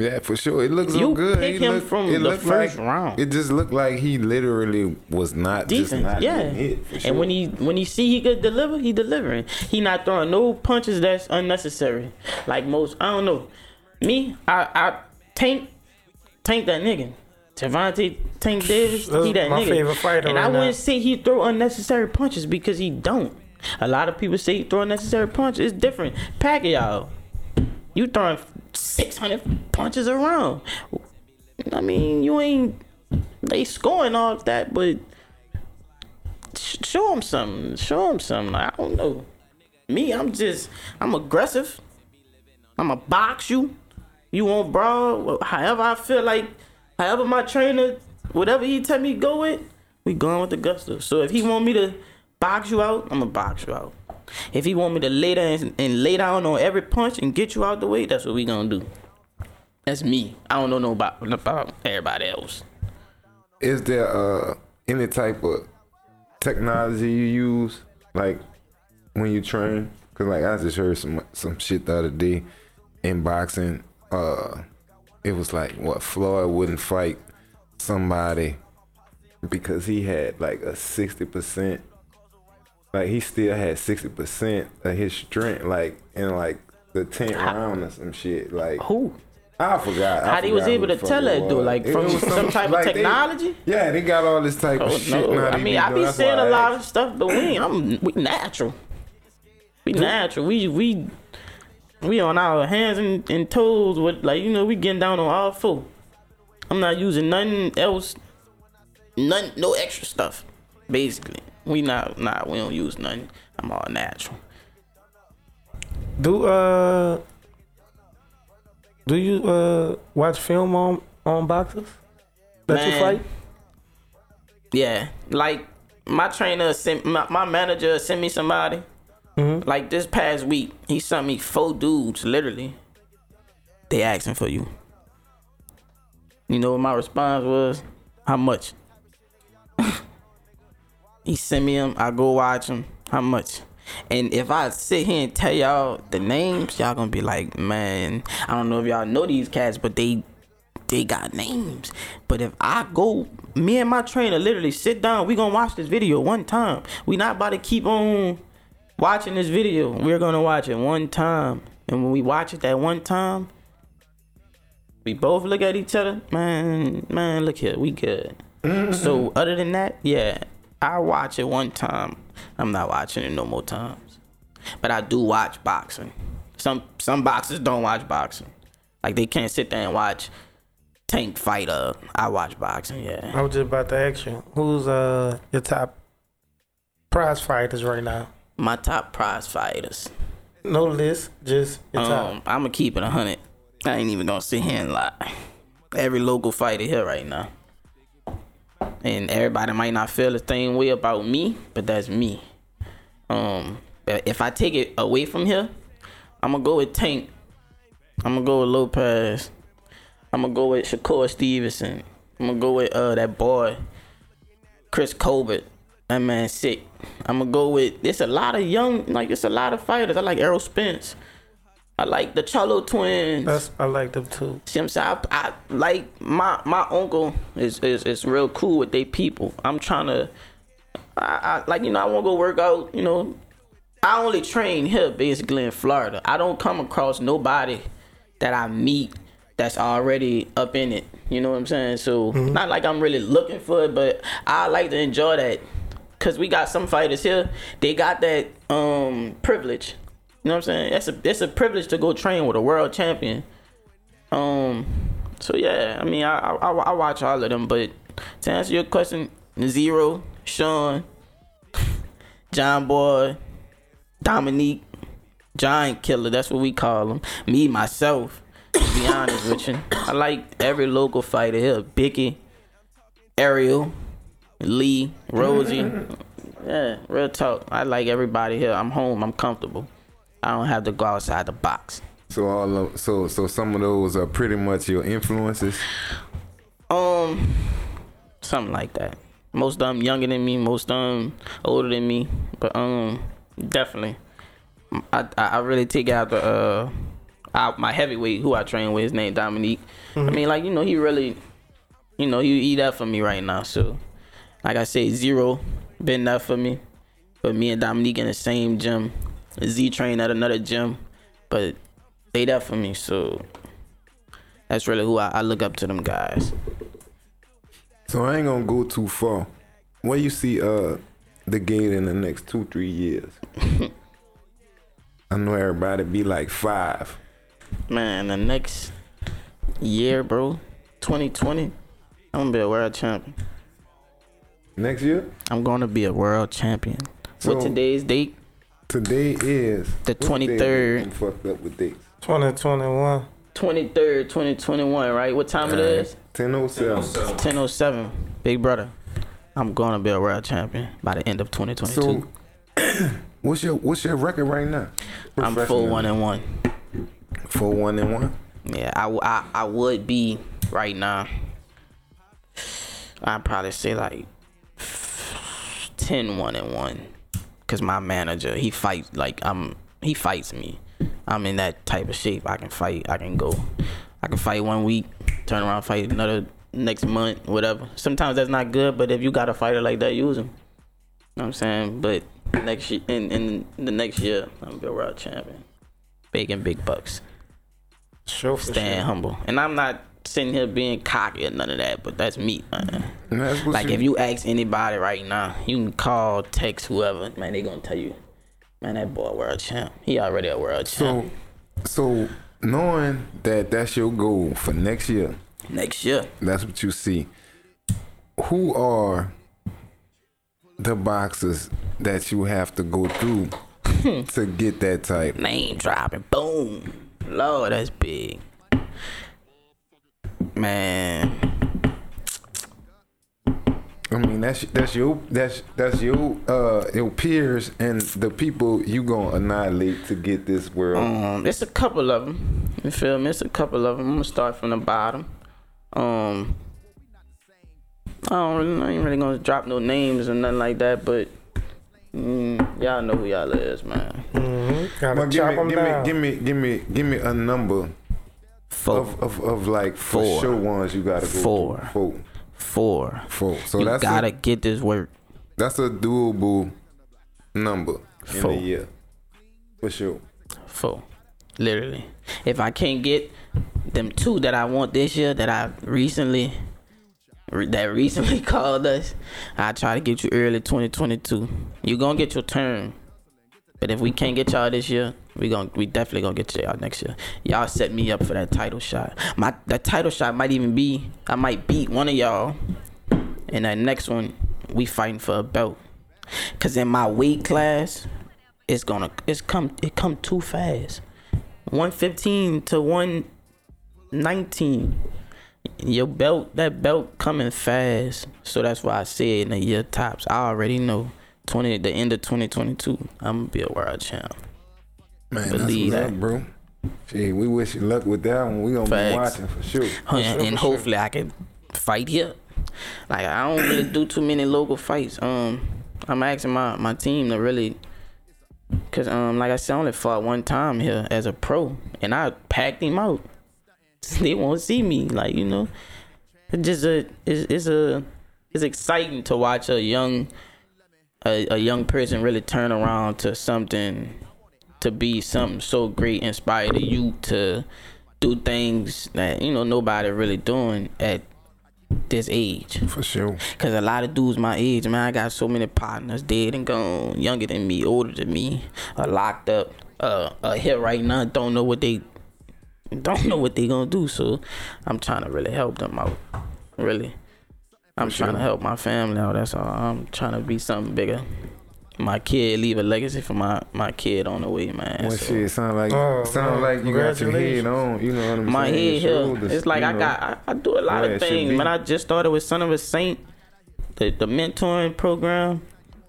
Yeah, for sure. It looks so You good. pick He him looked- from it the looked first like, round. It just looked like he literally was not just not yeah. hit. For sure. And when he when he see he could deliver, he delivering. He not throwing no punches that's unnecessary. Like most, I don't know. Me, I I tank tank that nigga. Gervonta Tank Davis, That's he that my nigga. favorite fighter and I right now. wouldn't say he throw unnecessary punches because he don't. A lot of people say he throw unnecessary punches. It's different. Pacquiao, you throwing six hundred punches around. I mean, you ain't they scoring off that, but sh- show him something. Show him something. I don't know. Me, I'm just I'm aggressive. I'ma box you. You want brawl? However I feel like, however my trainer, whatever he tell me go with, we going with the gusto. So if he want me to box you out, I'm gonna box you out. If he want me to lay down and, lay down on every punch and get you out the way, that's what we gonna do. That's me. I don't know no about, about everybody else. is there uh any type of technology you use like when you train? Cause like I just heard some some shit the other day in boxing. Uh, it was like what Floyd wouldn't fight somebody because he had like a sixty percent. Like he still had sixty percent of his strength, like in like the tenth ah. round or some shit. Like Who? I forgot. I How they was able to tell that, though? Like, It from was some type of they- technology? yeah, they got all this type of Oh, shit. no. I mean, I be saying a I lot of stuff, but we I'm we natural. We natural. We we We on our hands and, and toes with like you know we getting down on all four. I'm not using nothing else, nothing no extra stuff. Basically, we not nah we don't use nothing. I'm all natural. Do uh do you uh watch film on on boxers that you Man. fight? Yeah, like my trainer sent my, my manager sent me somebody. Hmm. Like this past week, he sent me four dudes. Literally, they asking for you. You know what my response was? How much? he sent me them. I go watch them. How much? And if I sit here and tell y'all the names, y'all gonna be like, man, I don't know if y'all know these cats, but they they got names. But if I go, me and my trainer literally sit down, we gonna watch this video one time. We not about to keep on watching this video. We're gonna watch it one time. And when we watch it that one time, we both look at each other, man, man, look here, we good. Mm-hmm. so other than that, yeah, I watch it one time. I'm not watching it no more times. But I do watch boxing. Some some boxers don't watch boxing. Like they can't sit there and watch Tank fight uh I watch boxing, yeah. I was just about to ask you, who's uh your top prize fighters right now? My top prize fighters. No list, just your top. Um, I'ma keep it a hundred. I ain't even gonna sit here and lie. Every local fighter here right now. And everybody might not feel the same way about me, but that's me. Um, if I take it away from here, I'm gonna go with Tank. I'm gonna go with Lopez. I'm gonna go with Shakur Stevenson. I'm gonna go with uh that boy, Chris Colbert. That man sick. I'm gonna go with. There's a lot of young, like it's a lot of fighters. I like Errol Spence. I like the Cholo twins. That's I like them too. See what I'm saying? I, I like my my uncle is, is is real cool with they people. I'm trying to, I, I like you know I want to go work out. You know, I only train here basically in Florida. I don't come across nobody that I meet that's already up in it. You know what I'm saying? So not like I'm really looking for it, but I like to enjoy that. Cause we got some fighters here, they got that um privilege. You know what I'm saying? That's a it's a privilege to go train with a world champion. Um, so yeah, I mean, I, I I watch all of them, but to answer your question, Zero, Sean, John Boy, Dominique, Giant Killer, that's what we call him. Me myself, to be honest with you, I like every local fighter here. Bicky, Ariel, Lee, Rosie. Yeah, real talk. I like everybody here. I'm home. I'm comfortable. I don't have to go outside the box. So all of, so so some of those are pretty much your influences. Um, something like that. Most of them younger than me, most of them older than me, but um, definitely, I I, I really take out the uh, out my heavyweight who I train with. His name Dominique. I mean, like you know, he really, you know, he eat up for me right now. So, like I say, zero been that for me. But me and Dominique in the same gym. Z train at another gym, but they that for me. So that's really who I, I look up to them guys. So I ain't gonna go too far. Where you see uh the gate in the next two three years? I know everybody be like five. Man, the next year, bro, 2020, I'm gonna be a world champion. Next year? I'm gonna be a world champion. So- With today's date, Today is The what day is it? 23rd. Fucked up with dates. Twenty twenty one. 23rd, 2021, right? What time it is? Ten oh seven. 10:07. Big brother, I'm gonna be a world champion by the end of 2022. So what's your what's your record right now? I'm full one and one. Four one and one. Yeah, I, I I would be right now. I'd probably say like 10 1 and 1. Cause my manager, he fights like I'm he fights me. I'm in that type of shape. I can fight. I can go. I can fight one week, turn around, fight another next month, whatever. Sometimes that's not good, but if you got a fighter like that, use him. You know what I'm saying? But next year, in, in the next year, I'm gonna be a world champion, making big bucks Sure staying sure. humble. And I'm not sitting here being cocky or none of that, but that's me, man. That's Like if you ask anybody right now, you can call, text whoever, man, they gonna tell you, man, that boy world champ. He already a world champ. so So knowing that that's your goal for next year, Next year. that's what you see. Who are the boxers that you have to go through hmm. to get that type? Name dropping. Boom. Lord, that's big. Man. I mean, that's that's your that's that's your uh your peers and the people you gonna annihilate to get this world. Um, it's a couple of them. You feel me? It's a couple of them. I'm gonna start from the bottom. Um, I don't really, I ain't really gonna drop no names or nothing like that, but mm, y'all know who y'all is, man. Mm-hmm. Gotta Well, give chop me, them give me, down. give me, give me, give me a number Four, of, of, of like for Four. sure ones you gotta go Four. through. Four, four. four. So you that's gotta a, get this work. that's a doable number in Four. a year for sure. Four. Literally. If I can't get them two that I want this year that I recently that recently called us, I try to get you early 2022. You gonna get your turn. But if we can't get y'all this year, we gon' we definitely gonna get y'all next year. Y'all set me up for that title shot. My that title shot might even be I might beat one of y'all, and that next one we fighting for a belt. Cause in my weight class, it's gonna it's come it come too fast. 115 to 119. Your belt that belt coming fast. So that's why I said in the year tops. I already know 20 the end of 2022, I'm gonna be a world champ. Man, Believe that's that. bro. Gee, we wish you luck with that one. We gonna Facts. be watching for sure. and, and hopefully I can fight here. Like I don't really do too many local fights. Um, I'm asking my, my team to really, cause um, like I said, I only fought one time here as a pro, and I packed him out. They won't see me, like you know. It's just a, it's, it's a, it's exciting to watch a young, a, a young person really turn around to something, to be something so great, inspire the youth to do things that you know nobody really doing at this age. For sure. Cause a lot of dudes my age, man, I got so many partners dead and gone, younger than me, older than me, are locked up, uh, uh here right now, don't know what they, don't know what they gonna do. So I'm trying to really help them out, really. I'm trying to help my family out. That's all. I'm trying to be something bigger. My kid leave a legacy for my my kid on the way, man. Well, So- shit, sound like Oh, sound man, like you got your head on. You know what I'm my saying? My head Your here. shoulders, It's like I know. got I, I do a lot Yeah, of things. be. Man, I just started with Son of a Saint, the the mentoring program.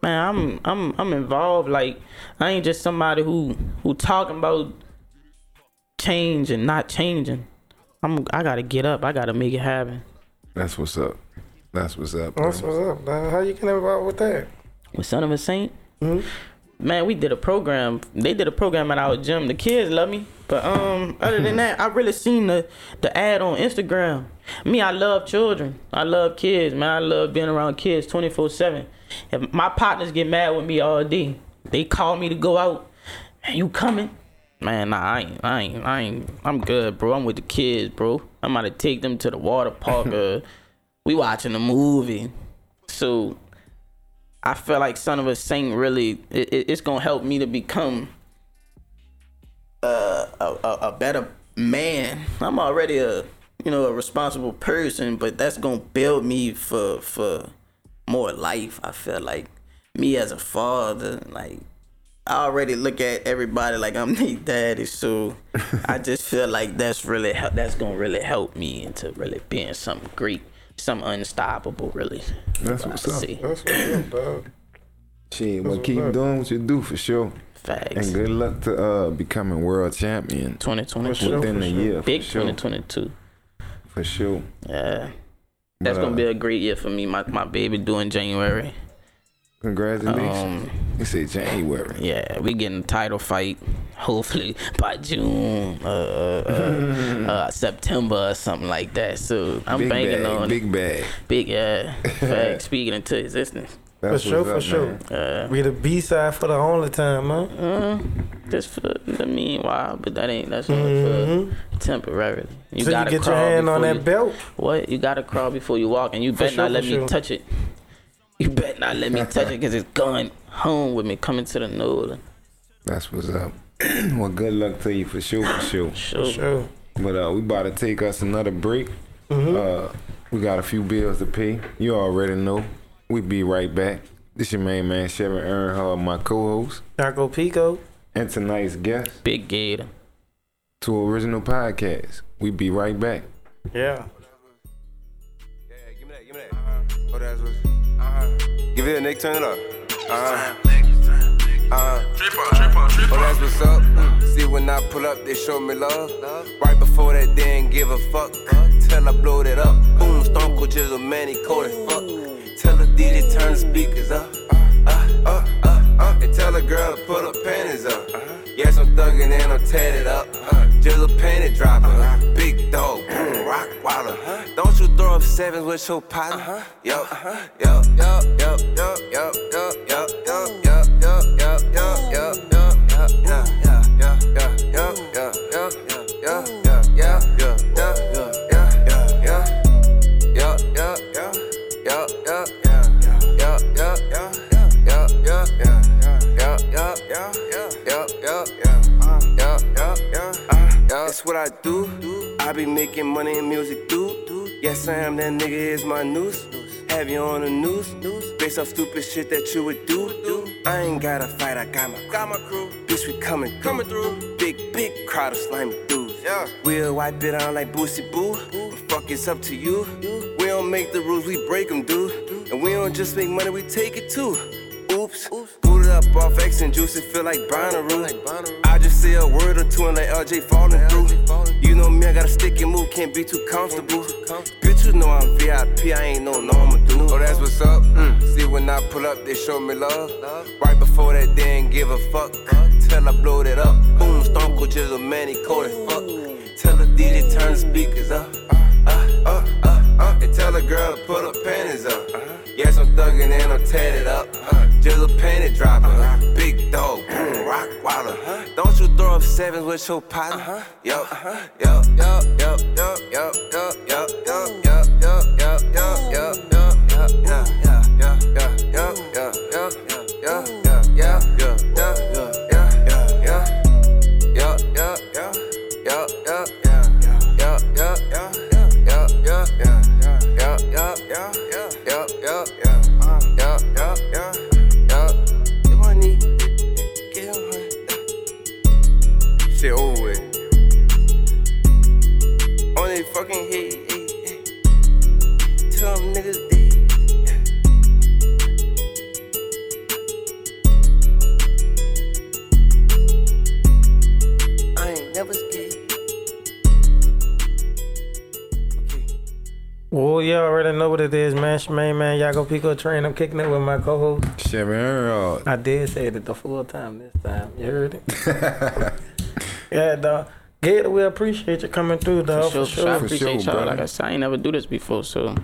Man, I'm I'm I'm involved. Like I ain't just somebody who who talking about change and not changing. I'm I gotta get up. I gotta make it happen. That's what's up. That's what's up. bro. That's what's up. dog. How you get involved with that? With Son of a Saint. Mhm. Man, we did a program. They did a program at our gym. The kids love me, but um, other than that, I really seen the the ad on Instagram. Me, I love children. I love kids, man. I love being around kids twenty four seven. If my partners get mad with me all day, they call me to go out. Man, you coming? Man, nah, I ain't, I ain't, I ain't. I'm good, bro. I'm with the kids, bro. I'm about to take them to the water park. Uh, we watching a movie, so I feel like Son of a Saint really it, it- it's gonna help me to become uh, a, a a better man. I'm already a you know a responsible person, but that's gonna build me for for more life. I feel like me as a father, like I already look at everybody like I'm their daddy, so I just feel like that's really that's gonna really help me into really being something great, something unstoppable. Really, That's what what's I up. see. That's what's up, dog. Shit, well, what's keep up. doing what you do for sure. Facts. And good luck to uh becoming world champion 2022. sure, within for the sure. year. Big for sure. 2022. For sure. Yeah. That's But, uh, gonna be a great year for me. My my baby due in January. Congratulations. Um, you say January. yeah, we getting a title fight. Hopefully by June, uh, uh, uh, September or something like that. So I'm big banking bag, on big bag. big yeah, fact, speaking into existence. That's For sure, what's for up, sure. Uh, We the B side for the only time, man. uh, just for the meanwhile, but that ain't that's only Mhm. for temporarily. You so you gotta get your hand on that you- belt. What? You gotta crawl before you walk, and you better sure, not let me sure. touch it. You better not let me touch it, cause it's going home with me, coming to the nose. That's what's up. well, good luck to you for sure, for sure. For sure. But uh, we about to take us another break. Mm-hmm. Uh, we got a few bills to pay. You already know. We be right back. This your main man, Chevy Earnhardt, my co-host, Narco Pico. and tonight's guest Big Gator. to Original Podcast. We be right back. Yeah. Yeah, give me that, give me that. Oh, that's what's. Uh-huh. Give it a Nick, turn it up. Uh-huh. Uh-huh. Oh, that's what's up. Mm. See, when I pull up, they show me love. Right before that, they ain't give a fuck. Till I blow that up. Boom, Stone Cold Jizzle, man, he cold as fuck. Tell the DJ turn the speakers up. Uh, uh, uh, uh. And tell the girl to put her panties up. Yes, I'm thuggin' and I'm tatted up. Jizzle panty dropper. Big dog, boom, rock waller. Don't you throw up sevens with your partner? Yup, yup, yup, yup, yup, yup, yup, yup, yup, yup, yup, yup, That's what I do. I be making money in music, dude. Yes, I am that nigga is my news. Have you on the news? Based off stupid shit that you would do. I ain't gotta fight, I got my got my crew. Bitch, we coming through. coming through. Big, big crowd of slimy dudes. Yeah. We'll wipe it on like Boosie Boo. But fuck, it's up to you. We don't make the rules, we break them, dude. And we don't just make money, we take it too. Oops. Booted up off X and juice, it feel like Bonnaroo. I just say a word or two and let LJ falling through. You know me, I got a sticky move, can't be too comfortable. Bitches know I'm VIP, I ain't no normal dude. Oh, that's what's up. Mm. See, when I pull up, they show me love. Right before that, they ain't give a fuck. Till I blow that up. Boom, Stone Cold Jizzle, man, he cold as fuck. Tell the DJ turn the speakers up. Uh, uh, uh, uh. And tell the girl to put her panties up. Yes, I'm thuggin' and I'm tatted up. Jizzle panty dropper. Big dog, boom, rock waller. Don't you throw up sevens with your partner? Yup, yup, yup, yup, yup, yup, yup, yup, yup, yup, yup, yup, yup, yup, yup, yup, yup, Shit over with. On they fucking head, hey, hey. Tell them niggas dead. I ain't never scared. Well, you already know what it is, man. It's your main man, Yago Pico Train. I'm kicking it with my co-host. Chevy Earnhardt. I did say it the full time this time. You heard it? yeah, dog. Gator, we appreciate you coming through, dog. For For sure, sure. I For appreciate sure, y'all. brother. Like I said, I ain't never do this before, so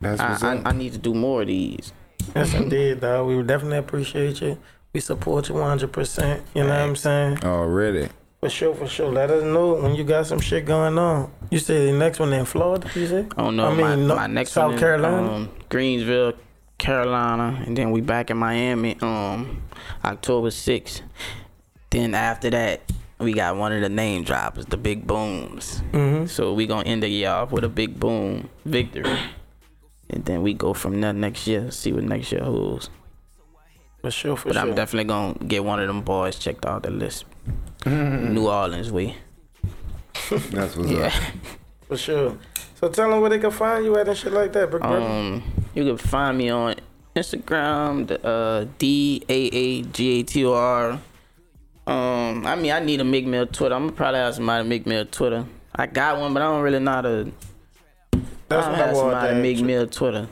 That's I, what's I, up. I need to do more of these. Yes, indeed, dog. We definitely appreciate you. We support you 100%. You know what I'm saying? Already. For sure, for sure. Let us know when you got some shit going on. You say the next one in Florida, you say? I don't know. I mean, my, no- my next South one in, Carolina? um, Greensville, Carolina, and then we back in Miami, um, October 6th. Then after that, we got one of the name droppers, the Big Booms. Mhm. So we gonna end the year off with a Big Boom victory, and then we go from there next year. See what next year holds. For sure, for But sure. I'm definitely gonna get one of them boys checked out the list. New Orleans way. That's what's Yeah. up. For sure. So tell them where they can find you at and shit like that, bro. Um, you can find me on Instagram, the, uh, D A A G A T O R. Um, I mean, I need a make me Twitter. I'm gonna probably have somebody to make me Twitter. I got one, but I don't really know how to. That's I have somebody to to make ask me you. a Twitter,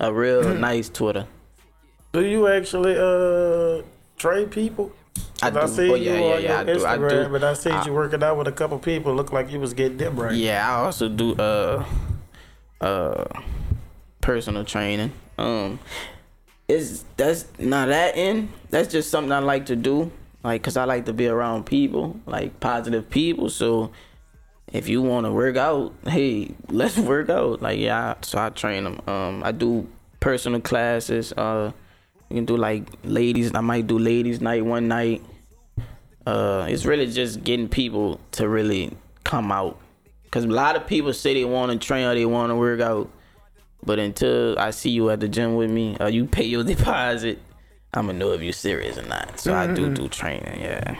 a real nice Twitter. Do you actually uh trade people? I do. see Oh, you yeah, yeah, on yeah, your I do, I do. but I see I- you working out with a couple people. Look like you was getting dip right. Yeah, I also do uh uh personal training. Um is that's not that in. That's just something I like to do. Like cuz I like to be around people, like positive people. So if you want to work out, hey, let's work out. Like yeah, so I train them. Um I do personal classes. Uh you can do like ladies, I might do ladies night one night. Uh, it's really just getting people to really come out, cause a lot of people say they want to train or they want to work out, but until I see you at the gym with me, or you pay your deposit, I'ma know if you're serious or not. So I do do training, yeah.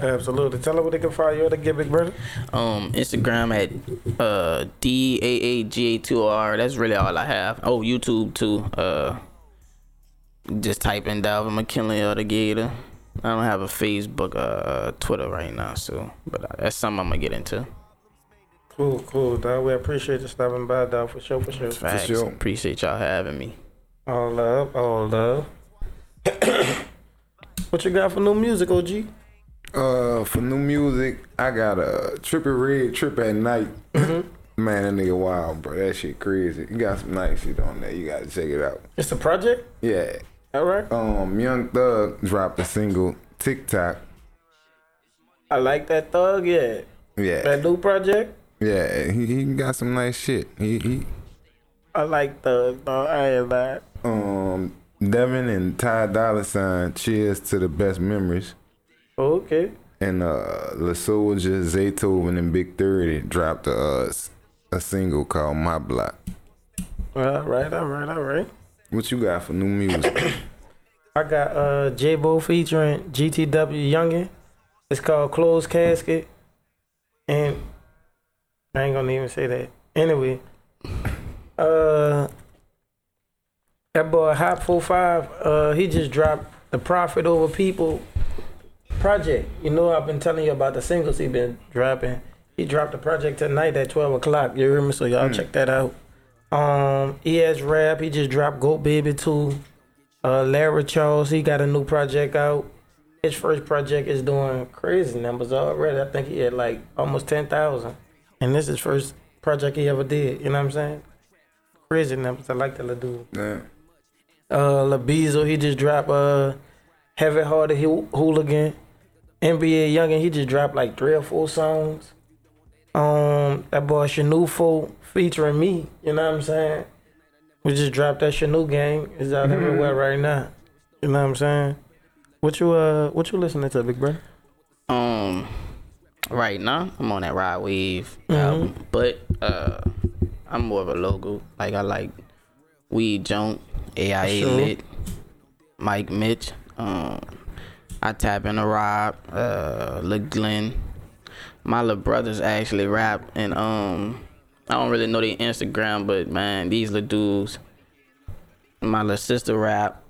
Absolutely. Tell them what they can find you at the Get Big Brother. Um, Instagram at uh D A A G A two R. That's really all I have. Oh, YouTube too. Uh, just type in Dalvin McKinley or the Gator. I don't have a Facebook, uh, Twitter right now, so but uh, that's something I'm gonna get into. Cool, cool, dog. We appreciate you stopping by, dog, for sure, for sure. Facts. sure. Appreciate y'all having me. All love, all love. what you got for new music, OG? Uh, for new music, I got a Trippie Redd Trip at Knight. Man, that nigga wild, bro. That shit crazy. You got some nice shit on there. You gotta check it out. It's a project? Yeah. All right. Um, Young Thug dropped a single TikTok. I like that thug, yeah. Yeah. That new project? Yeah, he, he got some nice shit. He he I like thug, dog. I ain't that. um Devin and Ty Dolla Sign, cheers to the best memories. Okay. And uh La Soldier, Zaytoven, and Big 30 dropped a, uh, a single called My Block. All right, all right, all right. What you got for new music? I got uh J Bo featuring GTW Youngin. It's called Closed Casket. And I ain't gonna even say that. Anyway, uh that boy Hop 45, uh he just dropped the Profit Over People project. You know I've been telling you about the singles he been dropping. He dropped the project tonight at 12 o'clock. You hear me? So y'all check that out. Um, ES Rap, he just dropped Goat Baby 2. Uh, Larry Charles, he got a new project out. His first project is doing crazy numbers already. I think he had like almost 10,000. And this is his first project he ever did. You know what I'm saying? Crazy numbers. I like that little dude. Yeah. Uh, LaBeazle, he just dropped uh, Heavy Hearted Hool- Hooligan. NBA Youngin, he just dropped like three or four songs. Um, that boy Shanufo featuring me, you know what I'm saying? We just dropped that Shanu gang. It's out everywhere right now. You know what I'm saying? What you uh what you listening to, big brother? Um, right now I'm on that Rod Wave album, but uh, I'm more of a logo. Like I like Weed Junk, AIA Sure. Lit, Mike Mitch. Um, I tap into Rob, uh, Lil Glenn. My little brothers actually rap, and um, I don't really know their Instagram, but man, these little dudes. My little sister rap,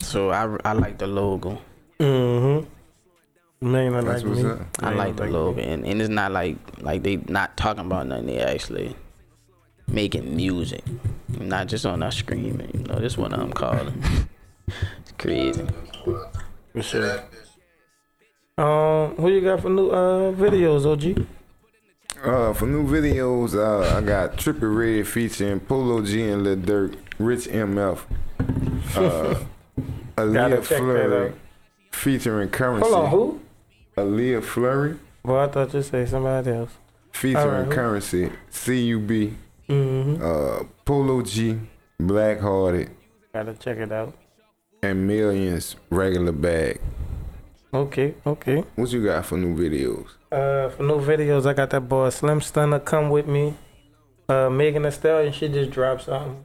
so I I like the logo. Mm-hmm. Man, I That's like me. up. I like the logo, and, and it's not like like they not talking about nothing. They actually making music, not just on us screaming. You know, this one I'm calling. it's crazy. For sure. Um, who you got for new uh videos, OG? Uh, for new videos, uh, I got Trippie Redd featuring Polo G and Lil Durk, Rich MF, uh, Gotta Aaliyah Flurry featuring Currency. Hold on, who? Aaliyah Flurry Boy, I thought you say somebody else. featuring Alright, who? Currency, CUB, Mm-hmm. uh, Polo G, Black Hearted, Gotta check it out. and Millions Regular Bag. Okay, okay. What you got for new videos? Uh, for new videos, I got that boy Slim Stunner come with me. Uh, Megan Thee Stallion, she just dropped something.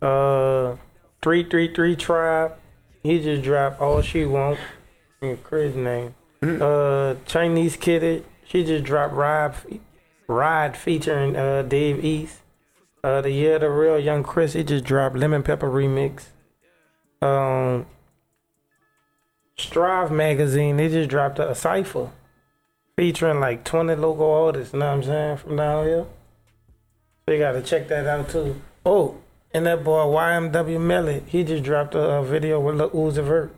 Uh, three three three tribe, he just dropped all she want. Crazy name. Uh, Chinese Kitty, she just dropped fe- ride featuring uh Dave East. Uh, the year of the real young Chris, he just dropped Lemon Pepper remix. Um, Strive magazine, they just dropped a cipher featuring like 20 local artists, you know what I'm saying, from down here. So you gotta check that out too. Oh, and that boy YNW Melly, he just dropped a, a video with Lil Uzi Vert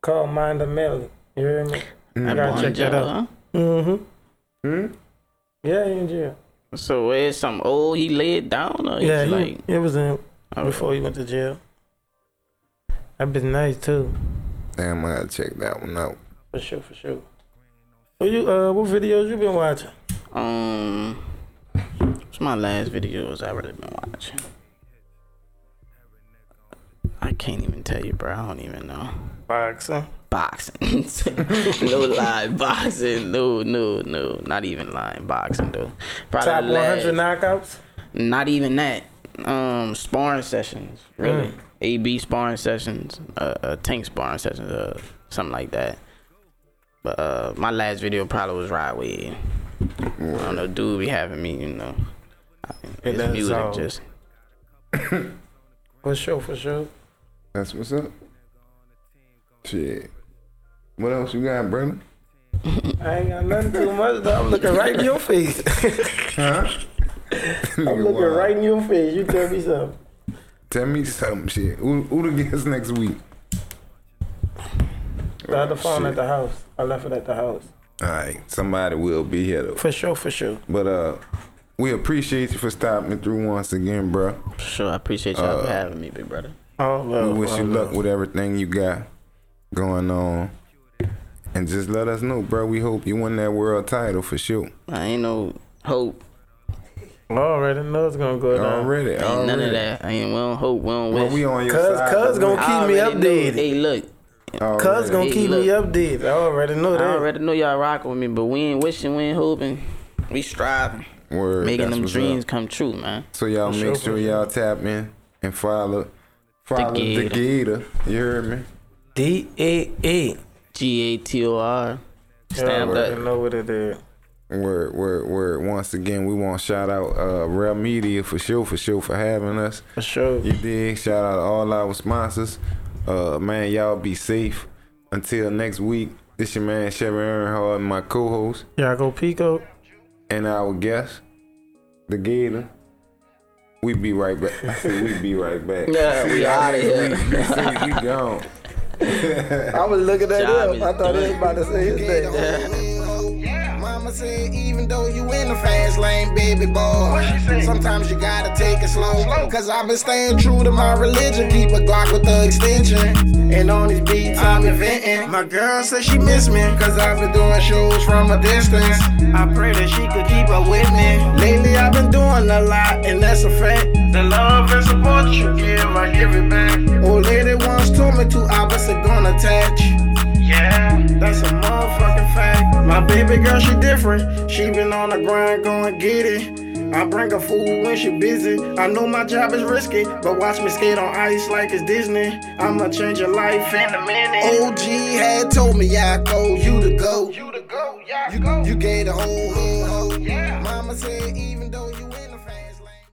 called Mind the Melly. You hear me? That gotta boy in check that out. Mm-hmm. Hmm? Yeah, he in jail. So it's some old he laid down, or Yeah, he, like it was in oh, before he went to jail. That been nice too. Damn, I gotta check that one out. For sure, for sure. What you uh what videos you been watching? Um, it's my last videos I really been watching? I can't even tell you, bro. I don't even know. Boxing. Boxing. no live boxing. No, no, no. Not even live boxing though. Probably Top the last- 100 knockouts. Not even that. Um, sparring sessions, really. Mm. AB sparring sessions, uh, uh, tank sparring sessions, uh, something like that. But uh, my last video probably was Rod Wave. I don't know, dude be having me, you know. It It's does music all. just. For sure, for sure. That's what's up. Shit. What else you got, brother? I ain't got nothing too much. Though. I'm looking right in your face. Huh? I'm looking right in your face. You tell me something. Tell me something, shit. Who, who the guest next week? I had the phone shit. at the house. I left it at the house. All right, somebody will be here though. For sure, for sure. But uh, we appreciate you for stopping through once again, bro. Sure, I appreciate y'all Uh, for having me, big brother. Oh, well. we wish oh, you luck with everything you got going on. And just let us know, bro. We hope you win that world title for sure. I ain't no hope. I already know it's gonna go down. Already, Ain't already. none of that. I ain't. We don't hope. We don't Well, wish. we on your Cuz- side. cuz gonna I keep me already know- updated. Hey, look. Already. Cuz gonna Hey, keep me updated. I already know that. I already know y'all rocking with me, but we ain't wishing, we ain't hoping. We striving, Word, making that's them dreams up. come true, man. So y'all For make sure, sure y'all tap in and follow, follow the Gator. Gator. You heard me? D A A. G A T O R. Y'all Stamp already that. know what it is. Word, word, word. Once again, we want to shout out uh, Real Media for sure, for sure, for having us. For sure. You did. Shout out to all our sponsors. Uh, man, y'all be safe. Until next week, this your man Chevy Earnhardt and my co-host Y'all go Pico. and our guest, the Gator. We be right back. I said we be right back. Yeah, we outta here. We, say we gone. I was looking at Job him. I thought he was about to say his name. Mama said, even though you in the fast lane, baby boy, sometimes you gotta take it slow. Cause I've been staying true to my religion. Keep a Glock with the extension. And on these beats, I'm inventing. My girl said she miss me. Cause I've been doing shows from a distance. I pray that she could keep up with me. Lately, I've been doing a lot, and that's a fact. The love and support you give, I give it back. Old lady once told me two opposites gonna attach. Yeah, that's a motherfucking fact. My baby girl, she different. She been on the grind, going get it. I bring her food when she busy. I know my job is risky, but watch me skate on ice like it's Disney. I'ma change your life in a minute. OG had told me, I go, you to go. You to go, yeah, you, you gave the whole hood Yeah. Mama said, even